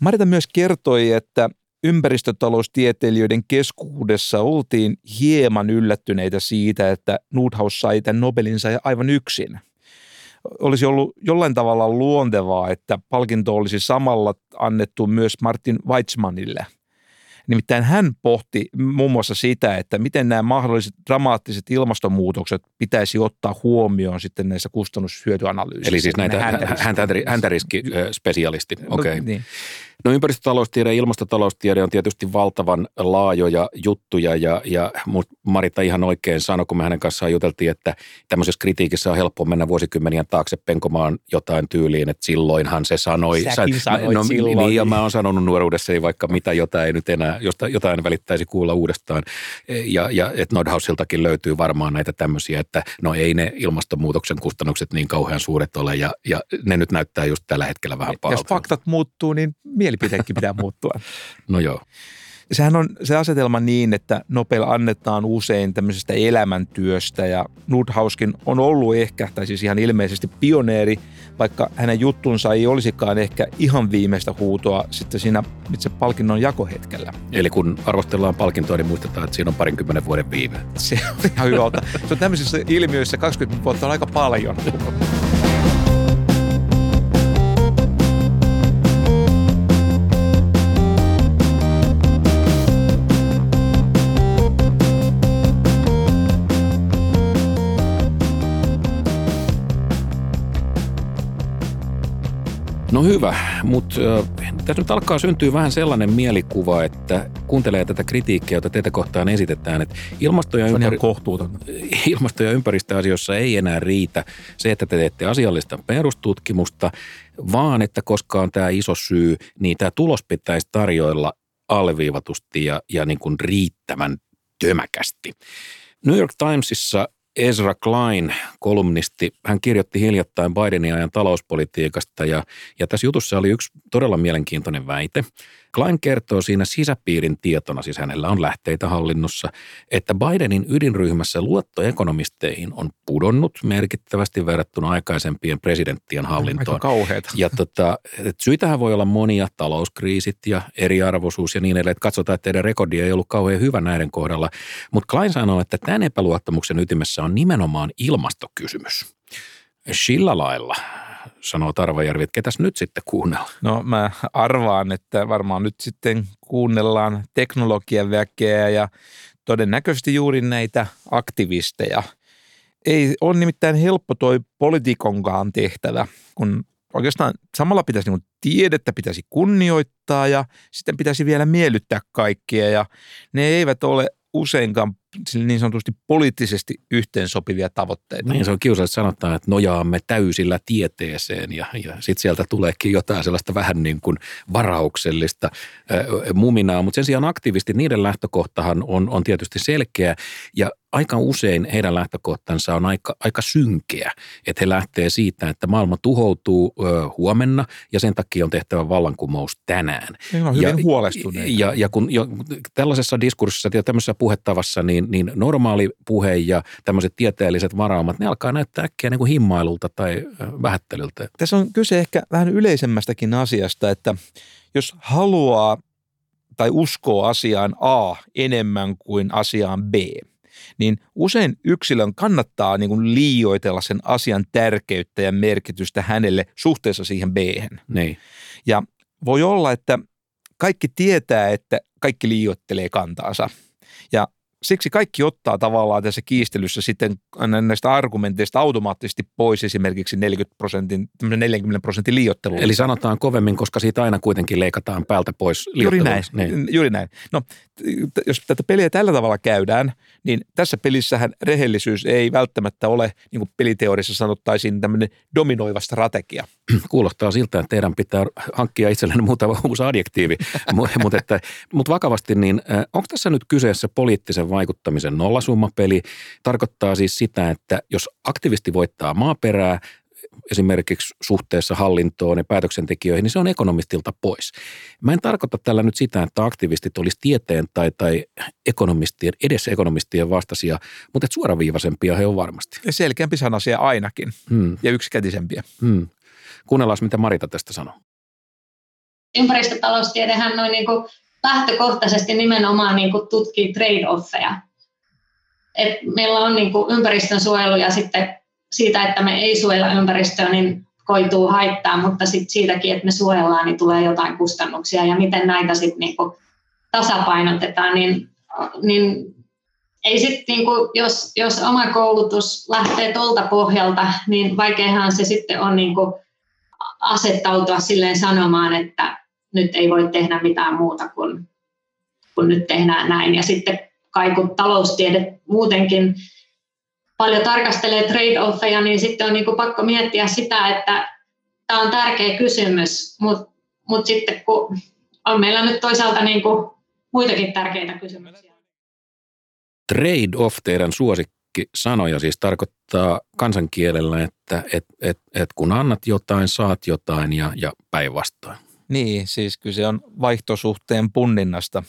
Marita myös kertoi, että ympäristötaloustieteilijöiden keskuudessa oltiin hieman yllättyneitä siitä, että Nordhaus sai tämän Nobelinsa aivan yksin olisi ollut jollain tavalla luontevaa, että palkinto olisi samalla annettu myös Martin Weizmannille. Nimittäin hän pohti muun muassa sitä, että miten nämä mahdolliset dramaattiset ilmastonmuutokset pitäisi ottaa huomioon sitten näissä kustannushyötyanalyyseissä. Eli siis näitä häntäriskispesialisti, okei. Okay. No, niin. No ympäristötaloustiede ja ilmastotaloustiede on tietysti valtavan laajoja juttuja ja, ja Marita ihan oikein sanoi, kun me hänen kanssaan juteltiin, että tämmöisessä kritiikissä on helppo mennä vuosikymmenien taakse penkomaan jotain tyyliin, että silloinhan se sanoi. Säkin Sä, sanoit no, silloin. Niin, ja mä oon sanonut nuoruudessa vaikka mitä jotain ei nyt enää, josta, jotain välittäisi kuulla uudestaan. Ja, ja että Nordhausiltakin löytyy varmaan näitä tämmöisiä, että no ei ne ilmastonmuutoksen kustannukset niin kauhean suuret ole ja, ja ne nyt näyttää just tällä hetkellä vähän pahalta. Jos faktat muuttuu, niin mielipiteetkin pitää muuttua. No joo. Sehän on se asetelma niin, että Nobel annetaan usein tämmöisestä elämäntyöstä ja Nordhauskin on ollut ehkä, tai siis ihan ilmeisesti pioneeri, vaikka hänen juttunsa ei olisikaan ehkä ihan viimeistä huutoa sitten siinä itse palkinnon jakohetkellä. Eli kun arvostellaan palkintoa, niin muistetaan, että siinä on parinkymmenen vuoden viime. Se on ihan hyvä. Se on tämmöisissä ilmiöissä 20 vuotta on aika paljon. No hyvä, mutta äh, tässä nyt alkaa syntyä vähän sellainen mielikuva, että kuuntelee tätä kritiikkiä, jota teitä kohtaan esitetään, että ilmasto- ja, ympäri- ilmasto- ja ympäristöasioissa ei enää riitä se, että te teette asiallista perustutkimusta, vaan että koska on tämä iso syy, niin tämä tulos pitäisi tarjoilla alviivatusti ja, ja niin kuin riittävän tömäkästi. New York Timesissa Ezra Klein, kolumnisti, hän kirjoitti hiljattain Bidenin ajan talouspolitiikasta ja, ja tässä jutussa oli yksi todella mielenkiintoinen väite – Klein kertoo siinä sisäpiirin tietona, siis hänellä on lähteitä hallinnossa, että Bidenin ydinryhmässä luottoekonomisteihin on pudonnut merkittävästi verrattuna aikaisempien presidenttien hallintoon. Aika kauheata. Ja tota, syitähän voi olla monia, talouskriisit ja eriarvoisuus ja niin edelleen, että katsotaan, että teidän rekordi ei ollut kauhean hyvä näiden kohdalla. Mutta Klein sanoo, että tämän epäluottamuksen ytimessä on nimenomaan ilmastokysymys. Sillä lailla sanoo Tarvajärvi, että ketäs nyt sitten kuunnella? No mä arvaan, että varmaan nyt sitten kuunnellaan teknologian väkeä ja todennäköisesti juuri näitä aktivisteja. Ei ole nimittäin helppo toi politikonkaan tehtävä, kun oikeastaan samalla pitäisi niin tiedettä pitäisi kunnioittaa ja sitten pitäisi vielä miellyttää kaikkia ja ne eivät ole useinkaan niin sanotusti poliittisesti yhteensopivia tavoitteita. Niin se on kiusallista sanotaan, että nojaamme täysillä tieteeseen ja, ja sitten sieltä tuleekin jotain sellaista vähän niin kuin varauksellista äh, muminaa, mutta sen sijaan aktiivisesti niiden lähtökohtahan on, on tietysti selkeä ja aika usein heidän lähtökohtansa on aika, aika synkeä, että he lähtee siitä, että maailma tuhoutuu ö, huomenna ja sen takia on tehtävä vallankumous tänään. He on hyvin ja, huolestuneita. Ja, ja kun jo, tällaisessa diskurssissa ja tämmöisessä puhettavassa, niin, niin normaali puhe ja tämmöiset tieteelliset varaumat, ne alkaa näyttää äkkiä niin kuin himmailulta tai vähättelyltä. Tässä on kyse ehkä vähän yleisemmästäkin asiasta, että jos haluaa tai uskoo asiaan A enemmän kuin asiaan B – niin usein yksilön kannattaa niin kuin liioitella sen asian tärkeyttä ja merkitystä hänelle suhteessa siihen b niin. Ja voi olla, että kaikki tietää, että kaikki liioittelee kantaansa. Ja siksi kaikki ottaa tavallaan tässä kiistelyssä sitten näistä argumenteista automaattisesti pois esimerkiksi 40 prosentin, 40 prosentin liiottelu. Eli sanotaan kovemmin, koska siitä aina kuitenkin leikataan päältä pois Juuri näin, niin. juuri näin. No, jos tätä peliä tällä tavalla käydään, niin tässä pelissähän rehellisyys ei välttämättä ole, niin kuin peliteoriassa sanottaisiin, tämmöinen dominoiva strategia. Kuulostaa siltä, että teidän pitää hankkia itsellenne muutama uusi adjektiivi, mutta, mutta vakavasti, niin onko tässä nyt kyseessä poliittisen vaikuttamisen nollasummapeli? Tarkoittaa siis sitä, että jos aktivisti voittaa maaperää, esimerkiksi suhteessa hallintoon ja päätöksentekijöihin, niin se on ekonomistilta pois. Mä en tarkoita tällä nyt sitä, että aktivistit olisi tieteen tai, tai ekonomistien, edes ekonomistien vastaisia, mutta että suoraviivaisempia he on varmasti. Ja selkeämpi sanasia ainakin hmm. ja yksikätisempiä. Hmm. Kuunnellaan, mitä Marita tästä sanoo. Ympäristötaloustiedehän noin niin kuin lähtökohtaisesti nimenomaan niin kuin tutkii trade-offeja. Et meillä on niin kuin ympäristön suojelu ja sitten siitä, että me ei suojella ympäristöä, niin koituu haittaa, mutta sit siitäkin, että me suojellaan, niin tulee jotain kustannuksia. Ja miten näitä sitten niinku tasapainotetaan, niin, niin ei sit niinku, jos, jos oma koulutus lähtee tuolta pohjalta, niin vaikeahan se sitten on niinku asettautua silleen sanomaan, että nyt ei voi tehdä mitään muuta kuin, kuin nyt tehdään näin. Ja sitten kai kun taloustiede muutenkin paljon tarkastelee trade-offeja, niin sitten on niin kuin pakko miettiä sitä, että tämä on tärkeä kysymys, mutta mut sitten kun on meillä nyt toisaalta niin kuin muitakin tärkeitä kysymyksiä. Trade-off, teidän suosikki sanoja siis tarkoittaa kansankielellä, että et, et, et kun annat jotain, saat jotain ja, ja päinvastoin. Niin, siis kyse on vaihtosuhteen punninnasta,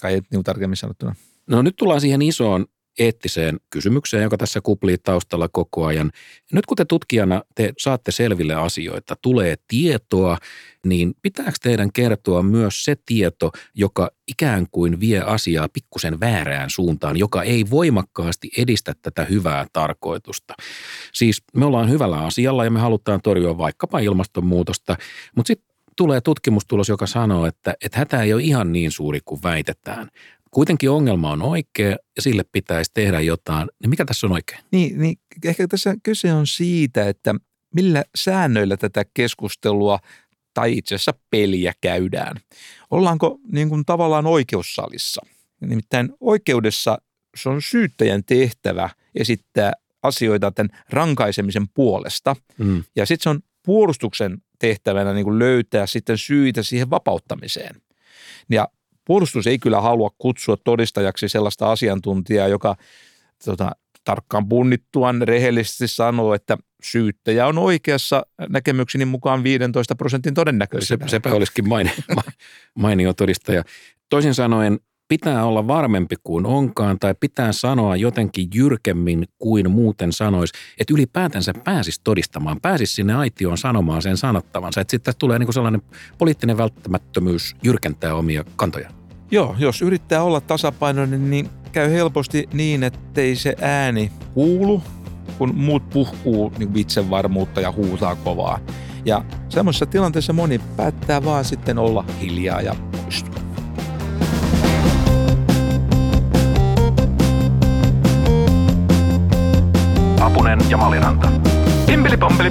kai niin tarkemmin sanottuna. No nyt tullaan siihen isoon eettiseen kysymykseen, joka tässä kuplii taustalla koko ajan. Nyt kun te tutkijana te saatte selville asioita, tulee tietoa, niin pitääkö teidän kertoa myös se tieto, joka ikään kuin vie asiaa pikkusen väärään suuntaan, joka ei voimakkaasti edistä tätä hyvää tarkoitusta. Siis me ollaan hyvällä asialla ja me halutaan torjua vaikkapa ilmastonmuutosta, mutta sitten tulee tutkimustulos, joka sanoo, että, että hätä ei ole ihan niin suuri kuin väitetään. Kuitenkin ongelma on oikea ja sille pitäisi tehdä jotain. Niin mikä tässä on oikein? Niin, niin ehkä tässä kyse on siitä, että millä säännöillä tätä keskustelua tai itse asiassa peliä käydään. Ollaanko niin kuin tavallaan oikeussalissa? Nimittäin oikeudessa se on syyttäjän tehtävä esittää asioita tämän rankaisemisen puolesta. Mm. Ja sitten se on puolustuksen tehtävänä niin kuin löytää sitten syitä siihen vapauttamiseen. Ja puolustus ei kyllä halua kutsua todistajaksi sellaista asiantuntijaa, joka tota, tarkkaan punnittuaan rehellisesti sanoo, että syyttäjä on oikeassa näkemykseni mukaan 15 prosentin todennäköisyydellä. Se, sepä olisikin mainio, mainio todistaja. Toisin sanoen pitää olla varmempi kuin onkaan tai pitää sanoa jotenkin jyrkemmin kuin muuten sanoisi, että ylipäätänsä pääsisi todistamaan, pääsisi sinne aitioon sanomaan sen sanottavansa. Että sitten tulee niin kuin sellainen poliittinen välttämättömyys jyrkentää omia kantoja. Joo, jos yrittää olla tasapainoinen, niin käy helposti niin, ettei se ääni kuulu, kun muut puhkuu niin vitsenvarmuutta ja huutaa kovaa. Ja semmoisessa tilanteessa moni päättää vaan sitten olla hiljaa ja poistua. Apunen ja Maliranta. Pimpeli pompeli.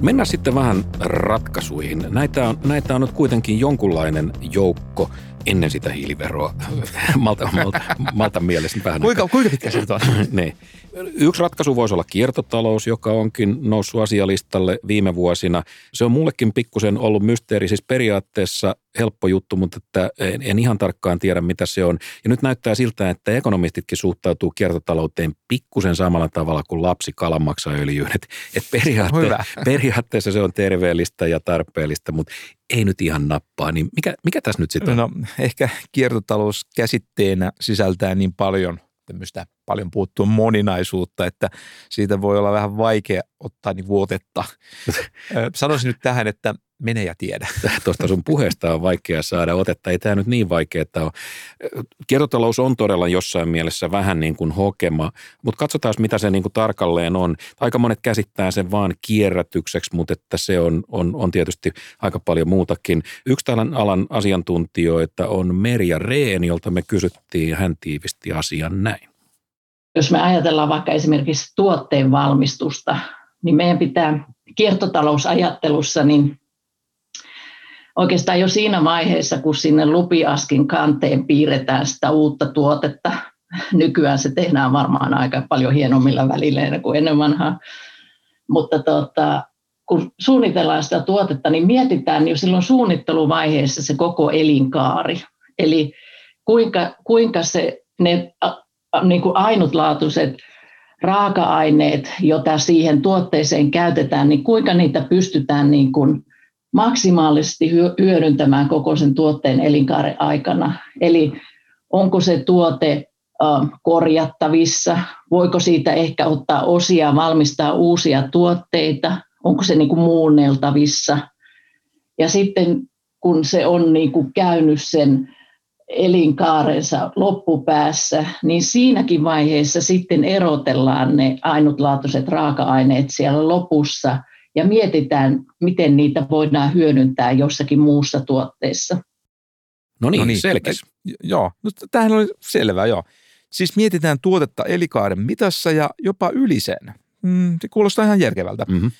Mennään sitten vähän ratkaisuihin. Näitä on, näitä on nyt kuitenkin jonkunlainen joukko ennen sitä hiiliveroa. malta, malta, malta mielestä vähän. Kuinka, kuinka pitkä se on? niin. Yksi ratkaisu voisi olla kiertotalous, joka onkin noussut asialistalle viime vuosina. Se on mullekin pikkusen ollut mysteeri, siis periaatteessa helppo juttu, mutta että en, en ihan tarkkaan tiedä, mitä se on. Ja nyt näyttää siltä, että ekonomistitkin suhtautuu kiertotalouteen pikkusen samalla tavalla kuin lapsi kalan maksaa öljyyn. Et, et periaatte, periaatteessa se on terveellistä ja tarpeellista, mutta ei nyt ihan nappaa. Niin mikä, mikä tässä nyt sitten on? No ehkä kiertotalous käsitteenä sisältää niin paljon tämmöistä paljon puuttua moninaisuutta, että siitä voi olla vähän vaikea ottaa niin vuotetta. Sanoisin nyt tähän, että mene ja tiedä. Tuosta sun puheesta on vaikea saada otetta. Ei tämä nyt niin vaikea, että on. Kiertotalous on todella jossain mielessä vähän niin kuin hokema, mutta katsotaan mitä se niin kuin tarkalleen on. Aika monet käsittää sen vaan kierrätykseksi, mutta että se on, on, on tietysti aika paljon muutakin. Yksi tällainen alan asiantuntijoita on Merja Reen, jolta me kysyttiin, hän tiivisti asian näin. Jos me ajatellaan vaikka esimerkiksi tuotteen valmistusta, niin meidän pitää kiertotalousajattelussa niin oikeastaan jo siinä vaiheessa, kun sinne lupiaskin kanteen piirretään sitä uutta tuotetta, nykyään se tehdään varmaan aika paljon hienommilla välineillä kuin ennen vanhaa, mutta tota, kun suunnitellaan sitä tuotetta, niin mietitään jo silloin suunnitteluvaiheessa se koko elinkaari. Eli kuinka, kuinka se, ne niin kuin ainutlaatuiset raaka-aineet, joita siihen tuotteeseen käytetään, niin kuinka niitä pystytään niin kuin maksimaalisesti hyödyntämään koko sen tuotteen elinkaaren aikana. Eli onko se tuote korjattavissa, voiko siitä ehkä ottaa osia, valmistaa uusia tuotteita, onko se niin kuin muunneltavissa. Ja sitten kun se on niin kuin käynyt sen elinkaarensa loppupäässä, niin siinäkin vaiheessa sitten erotellaan ne ainutlaatuiset raaka-aineet siellä lopussa ja mietitään, miten niitä voidaan hyödyntää jossakin muussa tuotteessa. No niin, no niin selkeä. Joo, no, tämähän oli selvä, joo. Siis mietitään tuotetta elikaaren mitassa ja jopa yli sen. Mm, se kuulostaa ihan järkevältä. Mm-hmm.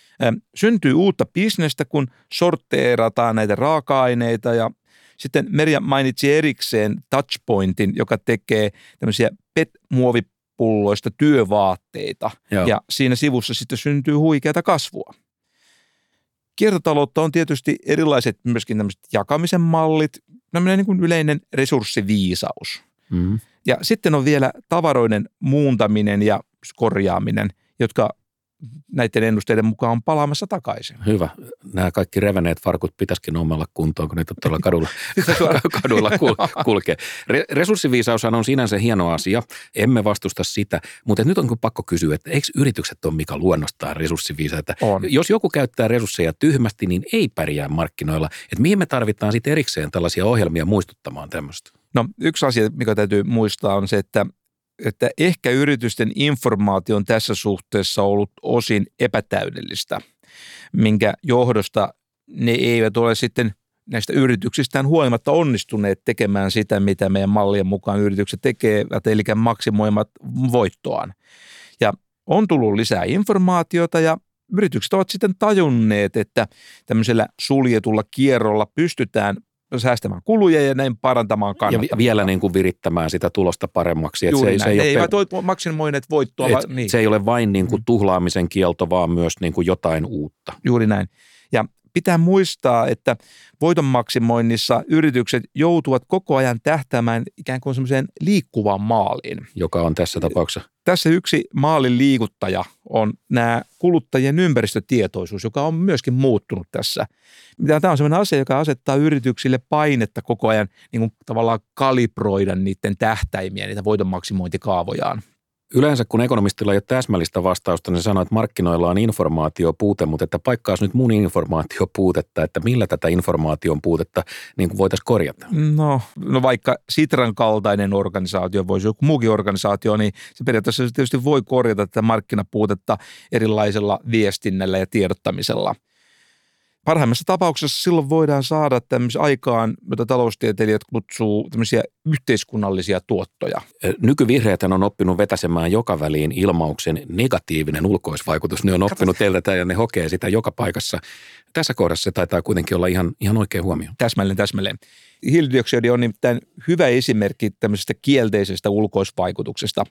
Syntyy uutta bisnestä, kun sorteerataan näitä raaka-aineita ja sitten Merja mainitsi erikseen Touchpointin, joka tekee tämmöisiä PET-muovipulloista työvaatteita. Joo. Ja siinä sivussa sitten syntyy huikeata kasvua. Kiertotaloutta on tietysti erilaiset myöskin tämmöiset jakamisen mallit, tämmöinen niin kuin yleinen resurssiviisaus. Mm-hmm. Ja sitten on vielä tavaroiden muuntaminen ja korjaaminen, jotka näiden ennusteiden mukaan on palaamassa takaisin. Hyvä. Nämä kaikki reveneet farkut pitäisikin omalla kuntoon, kun niitä tuolla kadulla, kadulla kulkee. Resurssiviisaushan on sinänsä hieno asia. Emme vastusta sitä, mutta nyt on pakko kysyä, että eikö yritykset ole mikä luonnostaan resurssiviisaita? On. Jos joku käyttää resursseja tyhmästi, niin ei pärjää markkinoilla. Että mihin me tarvitaan sitten erikseen tällaisia ohjelmia muistuttamaan tämmöistä? No yksi asia, mikä täytyy muistaa on se, että että ehkä yritysten informaatio on tässä suhteessa ollut osin epätäydellistä, minkä johdosta ne eivät ole sitten näistä yrityksistään huolimatta onnistuneet tekemään sitä, mitä meidän mallien mukaan yritykset tekevät, eli maksimoimat voittoaan. Ja on tullut lisää informaatiota ja yritykset ovat sitten tajunneet, että tämmöisellä suljetulla kierrolla pystytään säästämään kuluja ja näin parantamaan kannattavuutta. Ja vielä niin kuin virittämään sitä tulosta paremmaksi. Että Juuri se, näin. se ei, ei ole pel- maksimoineet voittoa. Et vaan, niin. Se ei ole vain niin kuin mm. tuhlaamisen kielto, vaan myös niin kuin jotain uutta. Juuri näin. Ja pitää muistaa, että voiton maksimoinnissa yritykset joutuvat koko ajan tähtäämään ikään kuin semmoiseen liikkuvaan maaliin. Joka on tässä tapauksessa? Tässä yksi maalin liikuttaja on nämä kuluttajien ympäristötietoisuus, joka on myöskin muuttunut tässä. Tämä on sellainen asia, joka asettaa yrityksille painetta koko ajan niin kuin tavallaan kalibroida niiden tähtäimiä, niitä voiton maksimointikaavojaan. Yleensä kun ekonomistilla ei ole täsmällistä vastausta, niin sanoo, että markkinoilla on informaatiopuute, mutta että paikkaas nyt mun informaatiopuutetta, että millä tätä informaation puutetta niin voitaisiin korjata? No, no vaikka Sitran kaltainen organisaatio, voisi joku muukin organisaatio, niin se periaatteessa tietysti voi korjata tätä markkinapuutetta erilaisella viestinnällä ja tiedottamisella. Parhaimmassa tapauksessa silloin voidaan saada tämmöisiä aikaan, mitä taloustieteilijät kutsuu tämmöisiä yhteiskunnallisia tuottoja. Nykyvihreät on oppinut vetäsemään joka väliin ilmauksen negatiivinen ulkoisvaikutus. Ne on oppinut teiltä ja ne hokee sitä joka paikassa. Tässä kohdassa se taitaa kuitenkin olla ihan, ihan oikein huomio. Täsmälleen, täsmälleen. Hiilidioksidi on nimittäin hyvä esimerkki tämmöisestä kielteisestä ulkoisvaikutuksesta.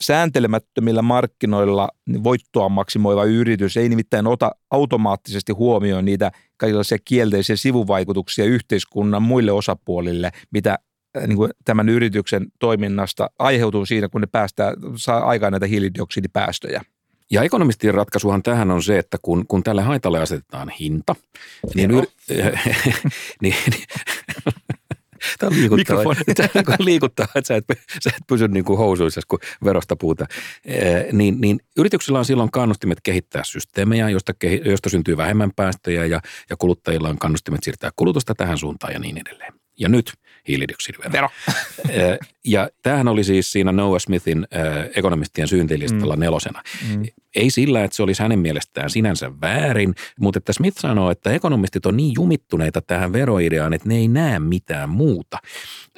Sääntelemättömillä markkinoilla voittoa maksimoiva yritys ei nimittäin ota automaattisesti huomioon niitä kaikenlaisia kielteisiä sivuvaikutuksia yhteiskunnan muille osapuolille, mitä äh, niin kuin tämän yrityksen toiminnasta aiheutuu siinä, kun ne päästää, saa aikaan näitä hiilidioksidipäästöjä. Ja ekonomistien ratkaisuhan tähän on se, että kun, kun tälle haitalle asetetaan hinta, niin, yr, niin, niin Tämä on liikuttava. Tämä on liikuttava, että sä et, sä et pysy niin kuin housuissa, kun verosta puhutaan. Niin, niin yrityksillä on silloin kannustimet kehittää systeemejä, josta, josta syntyy vähemmän päästöjä ja, ja kuluttajilla on kannustimet siirtää kulutusta tähän suuntaan ja niin edelleen. Ja nyt hiilidioksidivero. Vero. ja tämähän oli siis siinä Noah Smithin ekonomistien syyntilistalla mm. nelosena. Mm. Ei sillä, että se olisi hänen mielestään sinänsä väärin, mutta että Smith sanoo, että ekonomistit on niin jumittuneita tähän veroideaan, että ne ei näe mitään muuta.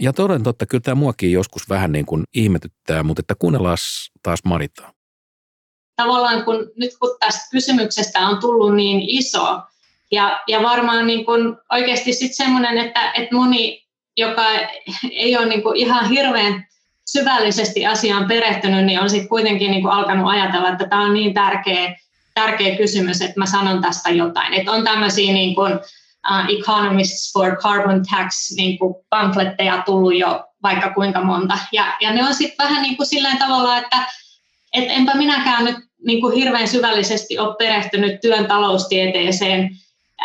Ja toden totta, kyllä tämä muakin joskus vähän niin kuin ihmetyttää, mutta että kuunnellaan taas Maritaa. Tavallaan kun nyt kun tästä kysymyksestä on tullut niin iso, ja, ja varmaan niin kuin oikeasti sitten semmoinen, että, että moni, joka ei ole niin kuin ihan hirveän syvällisesti asiaan perehtynyt, niin on sitten kuitenkin niin alkanut ajatella, että tämä on niin tärkeä, tärkeä kysymys, että mä sanon tästä jotain. Että on tämmöisiä niin kuin, uh, Economists for Carbon Tax niin kuin pamfletteja tullut jo vaikka kuinka monta. Ja, ja ne on sitten vähän niin kuin sillä tavalla, että et enpä minäkään nyt niin kuin hirveän syvällisesti ole perehtynyt työn taloustieteeseen,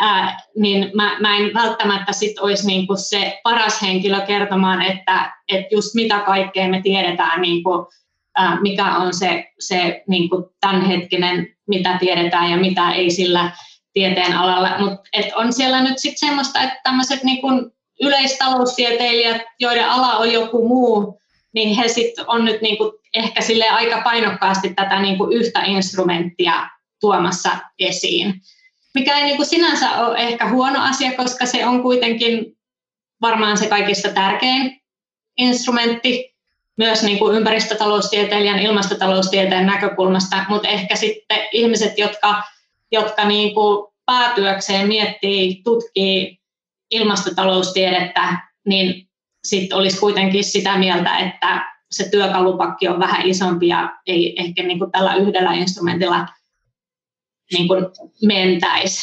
ää, niin mä, mä en välttämättä sit olisi niinku se paras henkilö kertomaan, että et just mitä kaikkea me tiedetään, niinku, ää, mikä on se, se niinku tämänhetkinen, mitä tiedetään ja mitä ei sillä tieteen alalla. Mutta on siellä nyt sitten semmoista, että tämmöiset niinku yleistaloustieteilijät, joiden ala on joku muu, niin he sitten on nyt niinku ehkä sille aika painokkaasti tätä niinku yhtä instrumenttia tuomassa esiin mikä ei niin kuin sinänsä ole ehkä huono asia, koska se on kuitenkin varmaan se kaikista tärkein instrumentti myös niin kuin ympäristötaloustieteilijän, ilmastotaloustieteen näkökulmasta, mutta ehkä sitten ihmiset, jotka, jotka niin kuin päätyökseen miettii, tutkii ilmastotaloustiedettä, niin sitten olisi kuitenkin sitä mieltä, että se työkalupakki on vähän isompi ja ei ehkä niin kuin tällä yhdellä instrumentilla – niin kuin mentäisi.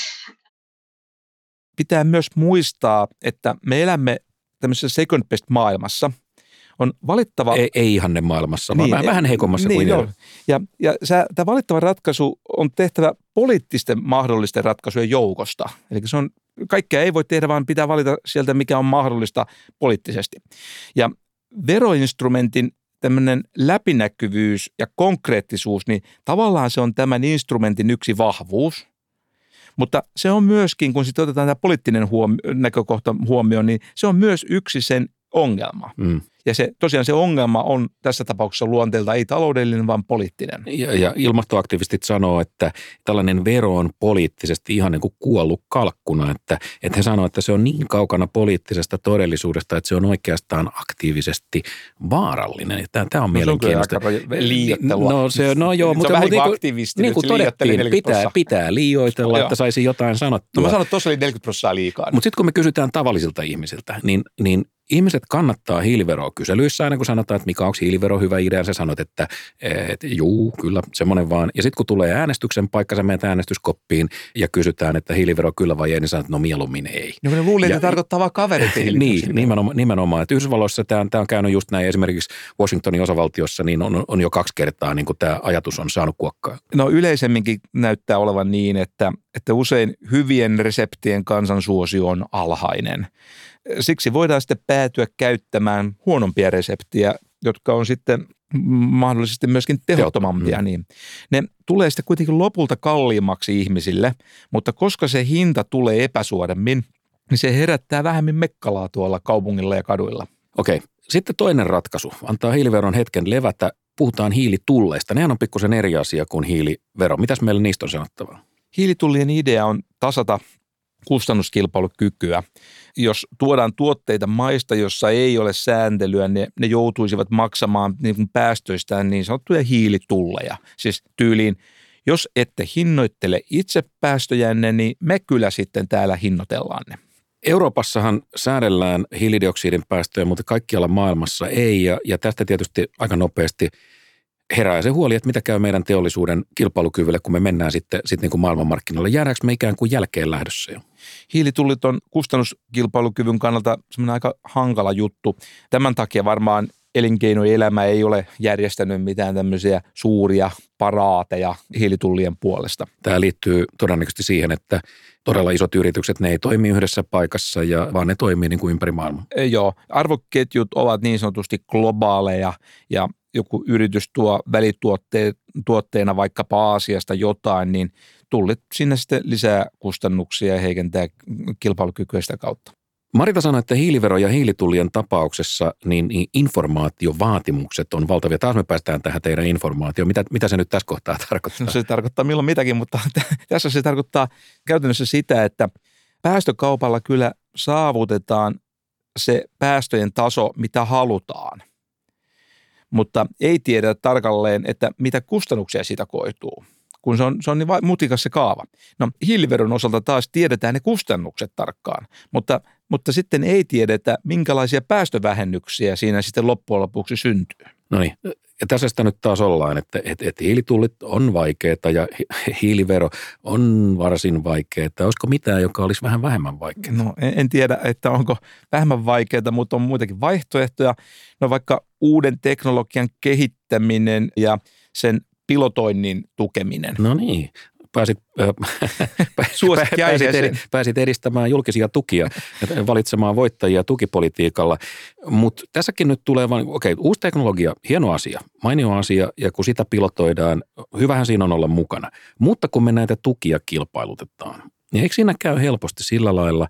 Pitää myös muistaa, että me elämme tämmöisessä second best maailmassa. On valittava... Ei, ei ihanne maailmassa, niin, vaan vähän heikommassa niin, kuin joo. Ja, ja tämä valittava ratkaisu on tehtävä poliittisten mahdollisten ratkaisujen joukosta. Eli se on, kaikkea ei voi tehdä, vaan pitää valita sieltä, mikä on mahdollista poliittisesti. Ja veroinstrumentin tämmöinen läpinäkyvyys ja konkreettisuus, niin tavallaan se on tämän instrumentin yksi vahvuus. Mutta se on myöskin, kun sitten otetaan tämä poliittinen huomio, näkökohta huomioon, niin se on myös yksi sen ongelma. Mm. Ja se, tosiaan se ongelma on tässä tapauksessa luonteelta ei taloudellinen, vaan poliittinen. Ja, ja ilmastoaktivistit sanoo, että tällainen vero on poliittisesti ihan niin kuin kuollut kalkkuna, että, että he sanoo, että se on niin kaukana poliittisesta todellisuudesta, että se on oikeastaan aktiivisesti vaarallinen. Tämä, tämä on no, mielenkiintoista. Se on liioittelua. No, se, no joo, se mutta, on mutta niin kuin niin kuin todettiin, pitää, pitää liioitella, että saisi jotain sanottua. No mä sanon, että tuossa oli 40 prosenttia liikaa. Mutta sitten kun me kysytään tavallisilta ihmisiltä, niin, niin ihmiset kannattaa hiiliveroa kyselyissä aina, kun sanotaan, että mikä onko hiilivero hyvä idea, sä sanot, että, että juu, kyllä, semmoinen vaan. Ja sitten kun tulee äänestyksen paikka, sä menet äänestyskoppiin ja kysytään, että hiilivero kyllä vai ei, niin sanot, että no mieluummin ei. No ne luulin, että tarkoittaa vaan kaverit. niin, nimenomaan, nimenomaan. Että Yhdysvalloissa tämä, tämä on käynyt just näin, esimerkiksi Washingtonin osavaltiossa, niin on, on jo kaksi kertaa niin kuin tämä ajatus on saanut kuokkaa. No yleisemminkin näyttää olevan niin, että, että usein hyvien reseptien kansansuosio on alhainen. Siksi voidaan sitten päätyä käyttämään huonompia reseptiä, jotka on sitten mahdollisesti myöskin tehottomampia. Mm. Niin. Ne tulee sitten kuitenkin lopulta kalliimmaksi ihmisille, mutta koska se hinta tulee epäsuodemmin, niin se herättää vähemmän mekkalaa tuolla kaupungilla ja kaduilla. Okei. Sitten toinen ratkaisu. Antaa hiiliveron hetken levätä. Puhutaan hiilitulleista. Nehän on pikkusen eri asia kuin hiilivero. Mitäs meillä niistä on sanottavaa? Hiilitullien idea on tasata kustannuskilpailukykyä. Jos tuodaan tuotteita maista, jossa ei ole sääntelyä, ne, ne joutuisivat maksamaan niin kuin päästöistään niin sanottuja hiilitulleja. Siis tyyliin, jos ette hinnoittele itse päästöjänne, niin me kyllä sitten täällä hinnoitellaan ne. Euroopassahan säädellään hiilidioksidin päästöjä, mutta kaikkialla maailmassa ei. Ja, ja tästä tietysti aika nopeasti herää se huoli, että mitä käy meidän teollisuuden kilpailukyvylle, kun me mennään sitten, sitten niin kuin maailmanmarkkinoille. Jäädäänkö me ikään kuin jälkeen lähdössä jo? Hiilitullit on kustannuskilpailukyvyn kannalta semmoinen aika hankala juttu. Tämän takia varmaan elinkeinoelämä ei ole järjestänyt mitään tämmöisiä suuria paraateja hiilitullien puolesta. Tämä liittyy todennäköisesti siihen, että todella isot yritykset, ne ei toimi yhdessä paikassa, ja, vaan ne toimii niin kuin ympäri maailmaa. Joo, arvoketjut ovat niin sanotusti globaaleja ja joku yritys tuo välituotteena vaikkapa Aasiasta jotain, niin tullit sinne sitten lisää kustannuksia ja heikentää kilpailukykyä sitä kautta. Marita sanoi, että hiilivero- ja hiilitullien tapauksessa niin, informaatiovaatimukset on valtavia. Taas me päästään tähän teidän informaatioon. Mitä, mitä se nyt tässä kohtaa tarkoittaa? No se tarkoittaa milloin mitäkin, mutta tässä se tarkoittaa käytännössä sitä, että päästökaupalla kyllä saavutetaan se päästöjen taso, mitä halutaan. Mutta ei tiedä tarkalleen, että mitä kustannuksia siitä koituu kun se on, se on niin mutikas se kaava. No hiiliveron osalta taas tiedetään ne kustannukset tarkkaan, mutta, mutta sitten ei tiedetä, minkälaisia päästövähennyksiä siinä sitten loppujen lopuksi syntyy. No niin, ja tässä sitä nyt taas ollaan, että, että, että hiilitullit on vaikeita ja hiilivero on varsin vaikeaa. Olisiko mitään, joka olisi vähän vähemmän vaikeaa? No en, en tiedä, että onko vähemmän vaikeaa, mutta on muitakin vaihtoehtoja. No vaikka uuden teknologian kehittäminen ja sen pilotoinnin tukeminen. No niin, pääsit, pääsit, edi, pääsit edistämään julkisia tukia, valitsemaan voittajia tukipolitiikalla. Mutta tässäkin nyt tulee vain, okei, okay, uusi teknologia, hieno asia, mainio asia, ja kun sitä pilotoidaan, hyvähän siinä on olla mukana. Mutta kun me näitä tukia kilpailutetaan, niin eikö siinä käy helposti sillä lailla,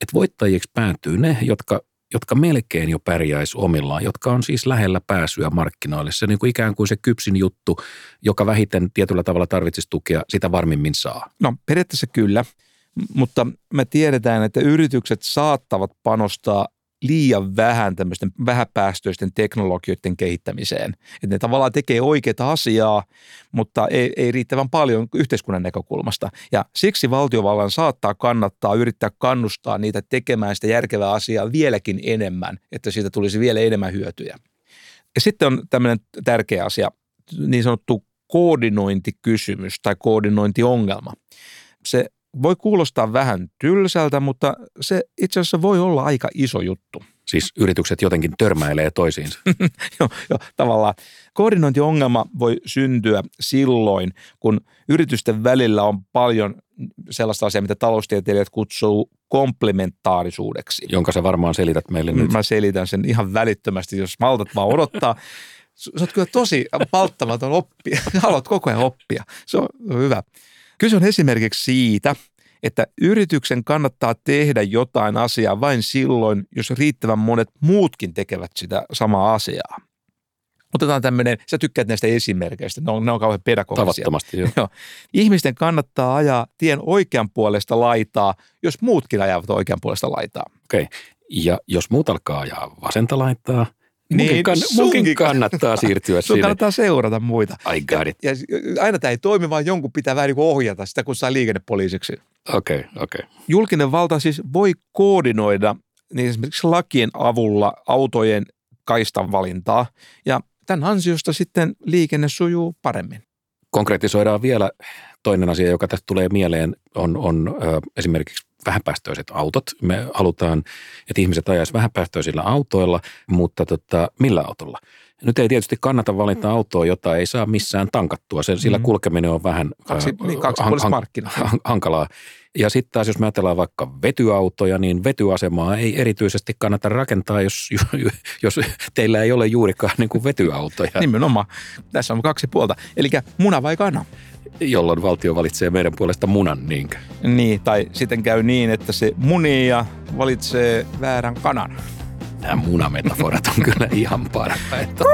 että voittajiksi päätyy ne, jotka jotka melkein jo pärjäisi omillaan, jotka on siis lähellä pääsyä markkinoille. Se niin kuin ikään kuin se kypsin juttu, joka vähiten tietyllä tavalla tarvitsisi tukea, sitä varmimmin saa. No periaatteessa kyllä, mutta me tiedetään, että yritykset saattavat panostaa liian vähän tämmöisten vähäpäästöisten teknologioiden kehittämiseen. Että ne tavallaan tekee oikeaa asiaa, mutta ei, ei riittävän paljon yhteiskunnan näkökulmasta. Ja siksi valtiovallan saattaa kannattaa yrittää kannustaa niitä tekemään sitä järkevää asiaa vieläkin enemmän, että siitä tulisi vielä enemmän hyötyjä. Ja sitten on tämmöinen tärkeä asia, niin sanottu koordinointikysymys tai koordinointiongelma. Se voi kuulostaa vähän tylsältä, mutta se itse asiassa voi olla aika iso juttu. Siis yritykset jotenkin törmäilee toisiinsa. joo, jo, tavallaan. Koordinointiongelma voi syntyä silloin, kun yritysten välillä on paljon sellaista asiaa, mitä taloustieteilijät kutsuu komplementaarisuudeksi. Jonka sä varmaan selität meille nyt. Mä selitän sen ihan välittömästi, jos maltat vaan odottaa. Sä oot kyllä tosi palttamaton oppia. Haluat koko ajan oppia. Se on hyvä. Kyse on esimerkiksi siitä, että yrityksen kannattaa tehdä jotain asiaa vain silloin, jos riittävän monet muutkin tekevät sitä samaa asiaa. Otetaan tämmöinen, sä tykkäät näistä esimerkkeistä, ne on, ne on kauhean pedagogisia. Tavattomasti, joo. joo. Ihmisten kannattaa ajaa tien oikean puolesta laitaa, jos muutkin ajavat oikean puolesta laitaa. Okei, okay. ja jos muut alkaa ajaa vasenta laitaa – niin, munkin, kann, munkin kannattaa siirtyä sinne. kannattaa seurata muita. I got it. Ja, ja aina tämä ei toimi, vaan jonkun pitää vähän niin ohjata sitä, kun saa liikennepoliisiksi. Okei, okay, okei. Okay. Julkinen valta siis voi koordinoida niin esimerkiksi lakien avulla autojen kaistan valintaa, ja tämän ansiosta sitten liikenne sujuu paremmin. Konkretisoidaan vielä toinen asia, joka tästä tulee mieleen, on, on ö, esimerkiksi vähäpäästöiset autot. Me halutaan, että ihmiset ajaisivat vähäpäästöisillä autoilla, mutta tota, millä autolla? Nyt ei tietysti kannata valita mm. autoa, jota ei saa missään tankattua. Se, sillä mm. kulkeminen on vähän kaksi, äh, niin, kaksi han, han, hankalaa. Ja sitten taas, jos me ajatellaan vaikka vetyautoja, niin vetyasemaa ei erityisesti kannata rakentaa, jos, jos teillä ei ole juurikaan niin kuin vetyautoja. Nimenomaan. Tässä on kaksi puolta. Eli muna vai kana? Jolloin valtio valitsee meidän puolesta munan, niinkö? Niin, tai sitten käy niin, että se munii ja valitsee väärän kanan. Nämä munametaforat on kyllä ihan parhaita.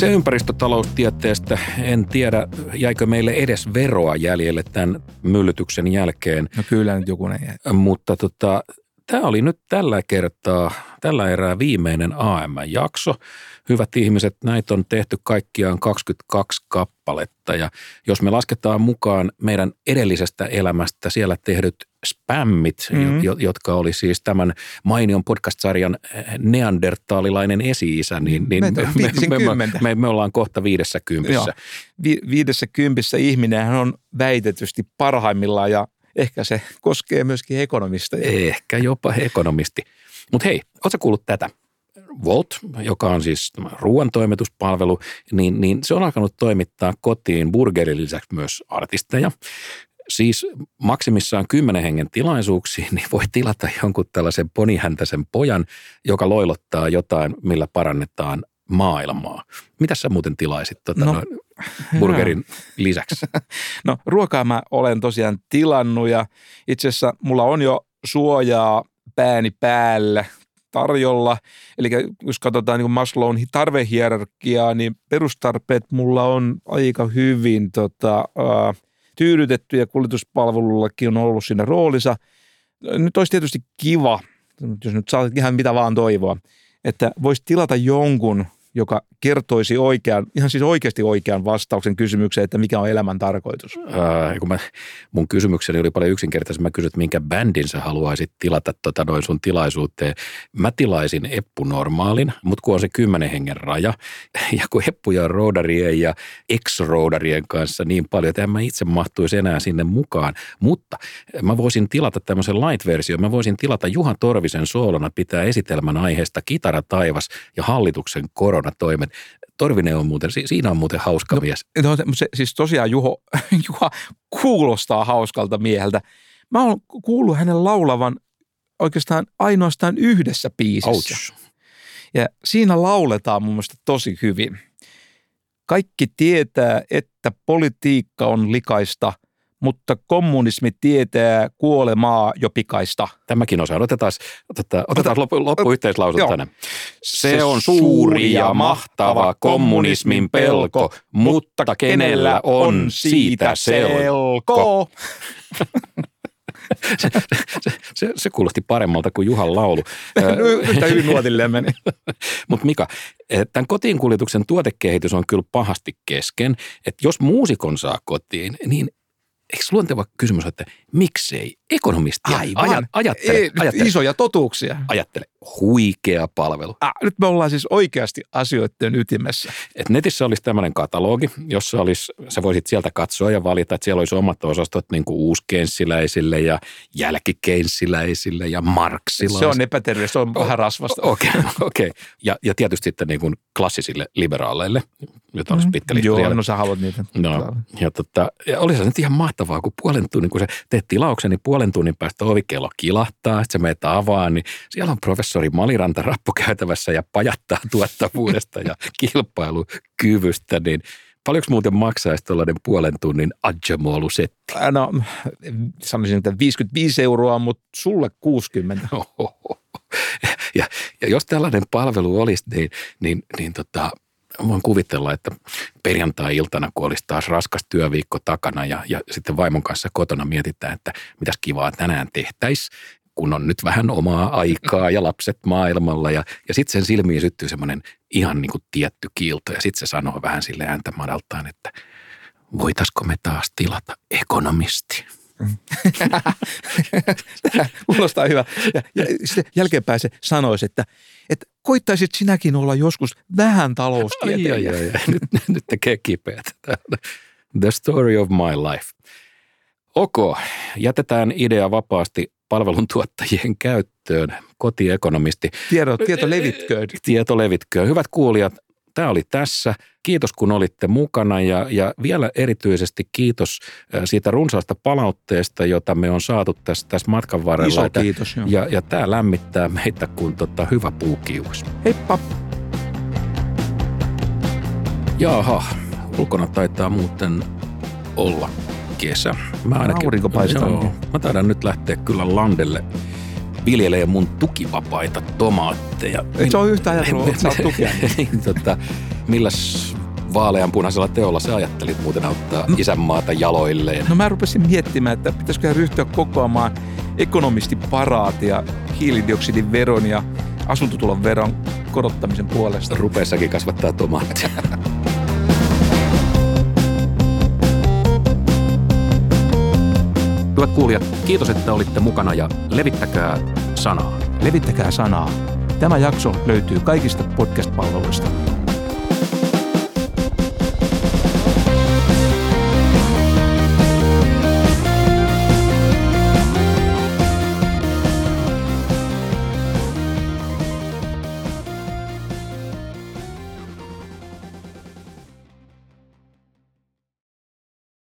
Se ympäristötaloustieteestä en tiedä, jäikö meille edes veroa jäljelle tämän myllytyksen jälkeen. No kyllä nyt joku ei. Mutta tota, tämä oli nyt tällä kertaa, tällä erää viimeinen AM-jakso. Hyvät ihmiset, näitä on tehty kaikkiaan 22 kappaletta ja jos me lasketaan mukaan meidän edellisestä elämästä siellä tehdyt spämmit, mm-hmm. jotka oli siis tämän mainion podcast-sarjan neandertaalilainen esi-isä, niin, niin me, me, me, me, me ollaan kohta viidessä kympissä. Vi, viidessä kympissä ihminen on väitetysti parhaimmillaan ja ehkä se koskee myöskin ekonomista. Ehkä jopa ekonomisti. Mutta hei, ootko kuullut tätä? Volt, joka on siis ruoantoimituspalvelu, niin, niin se on alkanut toimittaa kotiin burgerin lisäksi myös artisteja. Siis maksimissaan kymmenen hengen tilaisuuksiin, niin voi tilata jonkun tällaisen ponihäntäisen pojan, joka loilottaa jotain, millä parannetaan maailmaa. Mitä sä muuten tilaisit tuota, no, burgerin lisäksi? No ruokaa mä olen tosiaan tilannut ja itse asiassa mulla on jo suojaa pääni päällä tarjolla. Eli jos katsotaan niin Maslown tarvehierarkiaa, niin perustarpeet mulla on aika hyvin tota, tyydytetty ja kuljetuspalvelullakin on ollut siinä roolissa. Nyt olisi tietysti kiva, jos nyt saa ihan mitä vaan toivoa, että voisi tilata jonkun – joka kertoisi oikean, ihan siis oikeasti oikean vastauksen kysymykseen, että mikä on elämän tarkoitus? Äh, kun mä, mun kysymykseni oli paljon yksinkertaisempi. Mä kysyin, että minkä bändin sä haluaisit tilata tota noin sun tilaisuuteen. Mä tilaisin Eppu Normaalin, mutta kun on se kymmenen hengen raja, ja kun Eppuja on roudarien ja ex-roudarien kanssa niin paljon, että en mä itse mahtuisi enää sinne mukaan. Mutta mä voisin tilata tämmöisen light-versio. Mä voisin tilata Juhan Torvisen soolona pitää esitelmän aiheesta Kitara taivas ja hallituksen koron koronatoimet. Torvinen on muuten, siinä on muuten hauska no, mies. No, se, siis tosiaan Juho, Juha kuulostaa hauskalta mieheltä. Mä oon kuullut hänen laulavan oikeastaan ainoastaan yhdessä biisissä. Ouch. Ja siinä lauletaan mun mielestä tosi hyvin. Kaikki tietää, että politiikka on likaista – mutta kommunismi tietää kuolemaa jo pikaista. Tämäkin osa. Otetaan, otetaan, otetaan loppu, loppuyhteislausunta Se on suuri ja mahtava kommunismin pelko, mutta kenellä on siitä selko? se, se, se, se kuulosti paremmalta kuin Juhan laulu. Yhtä hyvin nuotilleen meni. Mutta Mika, eh, tämän kotiinkuljetuksen tuotekehitys on kyllä pahasti kesken. Että jos muusikon saa kotiin, niin eikö luonteva kysymys, että miksei ekonomistia Aivan. Aja, ajattele, Ei, ajattele, isoja totuuksia. Ajattele, huikea palvelu. Ah, nyt me ollaan siis oikeasti asioiden ytimessä. Et netissä olisi tämmöinen katalogi, jossa olisi, sä voisit sieltä katsoa ja valita, että siellä olisi omat osastot niin kuin ja jälkikenssiläisille ja marksilaisille. Se on epäterve, se on vähän rasvasta. Okei, okay, okay. ja, ja tietysti sitten niin kuin klassisille liberaaleille, jota olisi mm. pitkä Joo, no sä haluat niitä. No, ja, tota, ja olisi se nyt ihan mahtavaa, kun puolen tunnin, kun sä teet tilauksen, niin puolen tunnin päästä ovikello kilahtaa, sitten sä menet avaan, niin siellä on professori Maliranta rappukäytävässä ja pajattaa tuottavuudesta ja kilpailukyvystä, niin Paljonko muuten maksaisi tuollainen puolen tunnin adjamuolusetti? No sanoisin, että 55 euroa, mutta sulle 60. Ja, ja jos tällainen palvelu olisi, niin, niin, niin tota, voin kuvitella, että perjantai-iltana, kun olisi taas raskas työviikko takana ja, ja sitten vaimon kanssa kotona mietitään, että mitäs kivaa tänään tehtäisiin, kun on nyt vähän omaa aikaa ja lapset maailmalla ja, ja sitten sen silmiin syttyy semmoinen ihan niin kuin tietty kiilto ja sitten se sanoo vähän sille ääntä madaltaan, että voitaisiko me taas tilata ekonomisti. Kuulostaa hyvä. Ja, ja sitten jälkeenpäin se sanoisi, että, että koittaisit sinäkin olla joskus vähän taloustieteilijä. Ai, ai, ai. Nyt, nyt tekee kipeät. The story of my life. Ok, jätetään idea vapaasti palveluntuottajien käyttöön. Kotiekonomisti. Tieto, tieto levitköön. Tieto levitköön. Hyvät kuulijat, tämä oli tässä. Kiitos kun olitte mukana ja, ja vielä erityisesti kiitos siitä runsaasta palautteesta, jota me on saatu tässä, tässä matkan varrella. Iso kiitos. Joo. Ja, ja tämä lämmittää meitä kuin tota, hyvä puukiuas. Heippa! Jaha, ulkona taitaa muuten olla kesä. Mä ainakin, Aurinko paistaa. Joo, mä taidan nyt lähteä kyllä landelle viljelee mun tukivapaita tomaatteja. Ei se ole yhtään ajatellut, että saa tukia. niin, tota, milläs vaaleanpunaisella teolla sä ajattelit muuten auttaa isänmaata jaloilleen? No mä rupesin miettimään, että pitäisikö ryhtyä kokoamaan ekonomistiparaatia hiilidioksidin veron ja asuntotulon veron korottamisen puolesta. Rupeessakin kasvattaa tomaattia. Hyvät kuulijat, kiitos, että olitte mukana ja levittäkää sanaa. Levittäkää sanaa. Tämä jakso löytyy kaikista podcast-palveluista.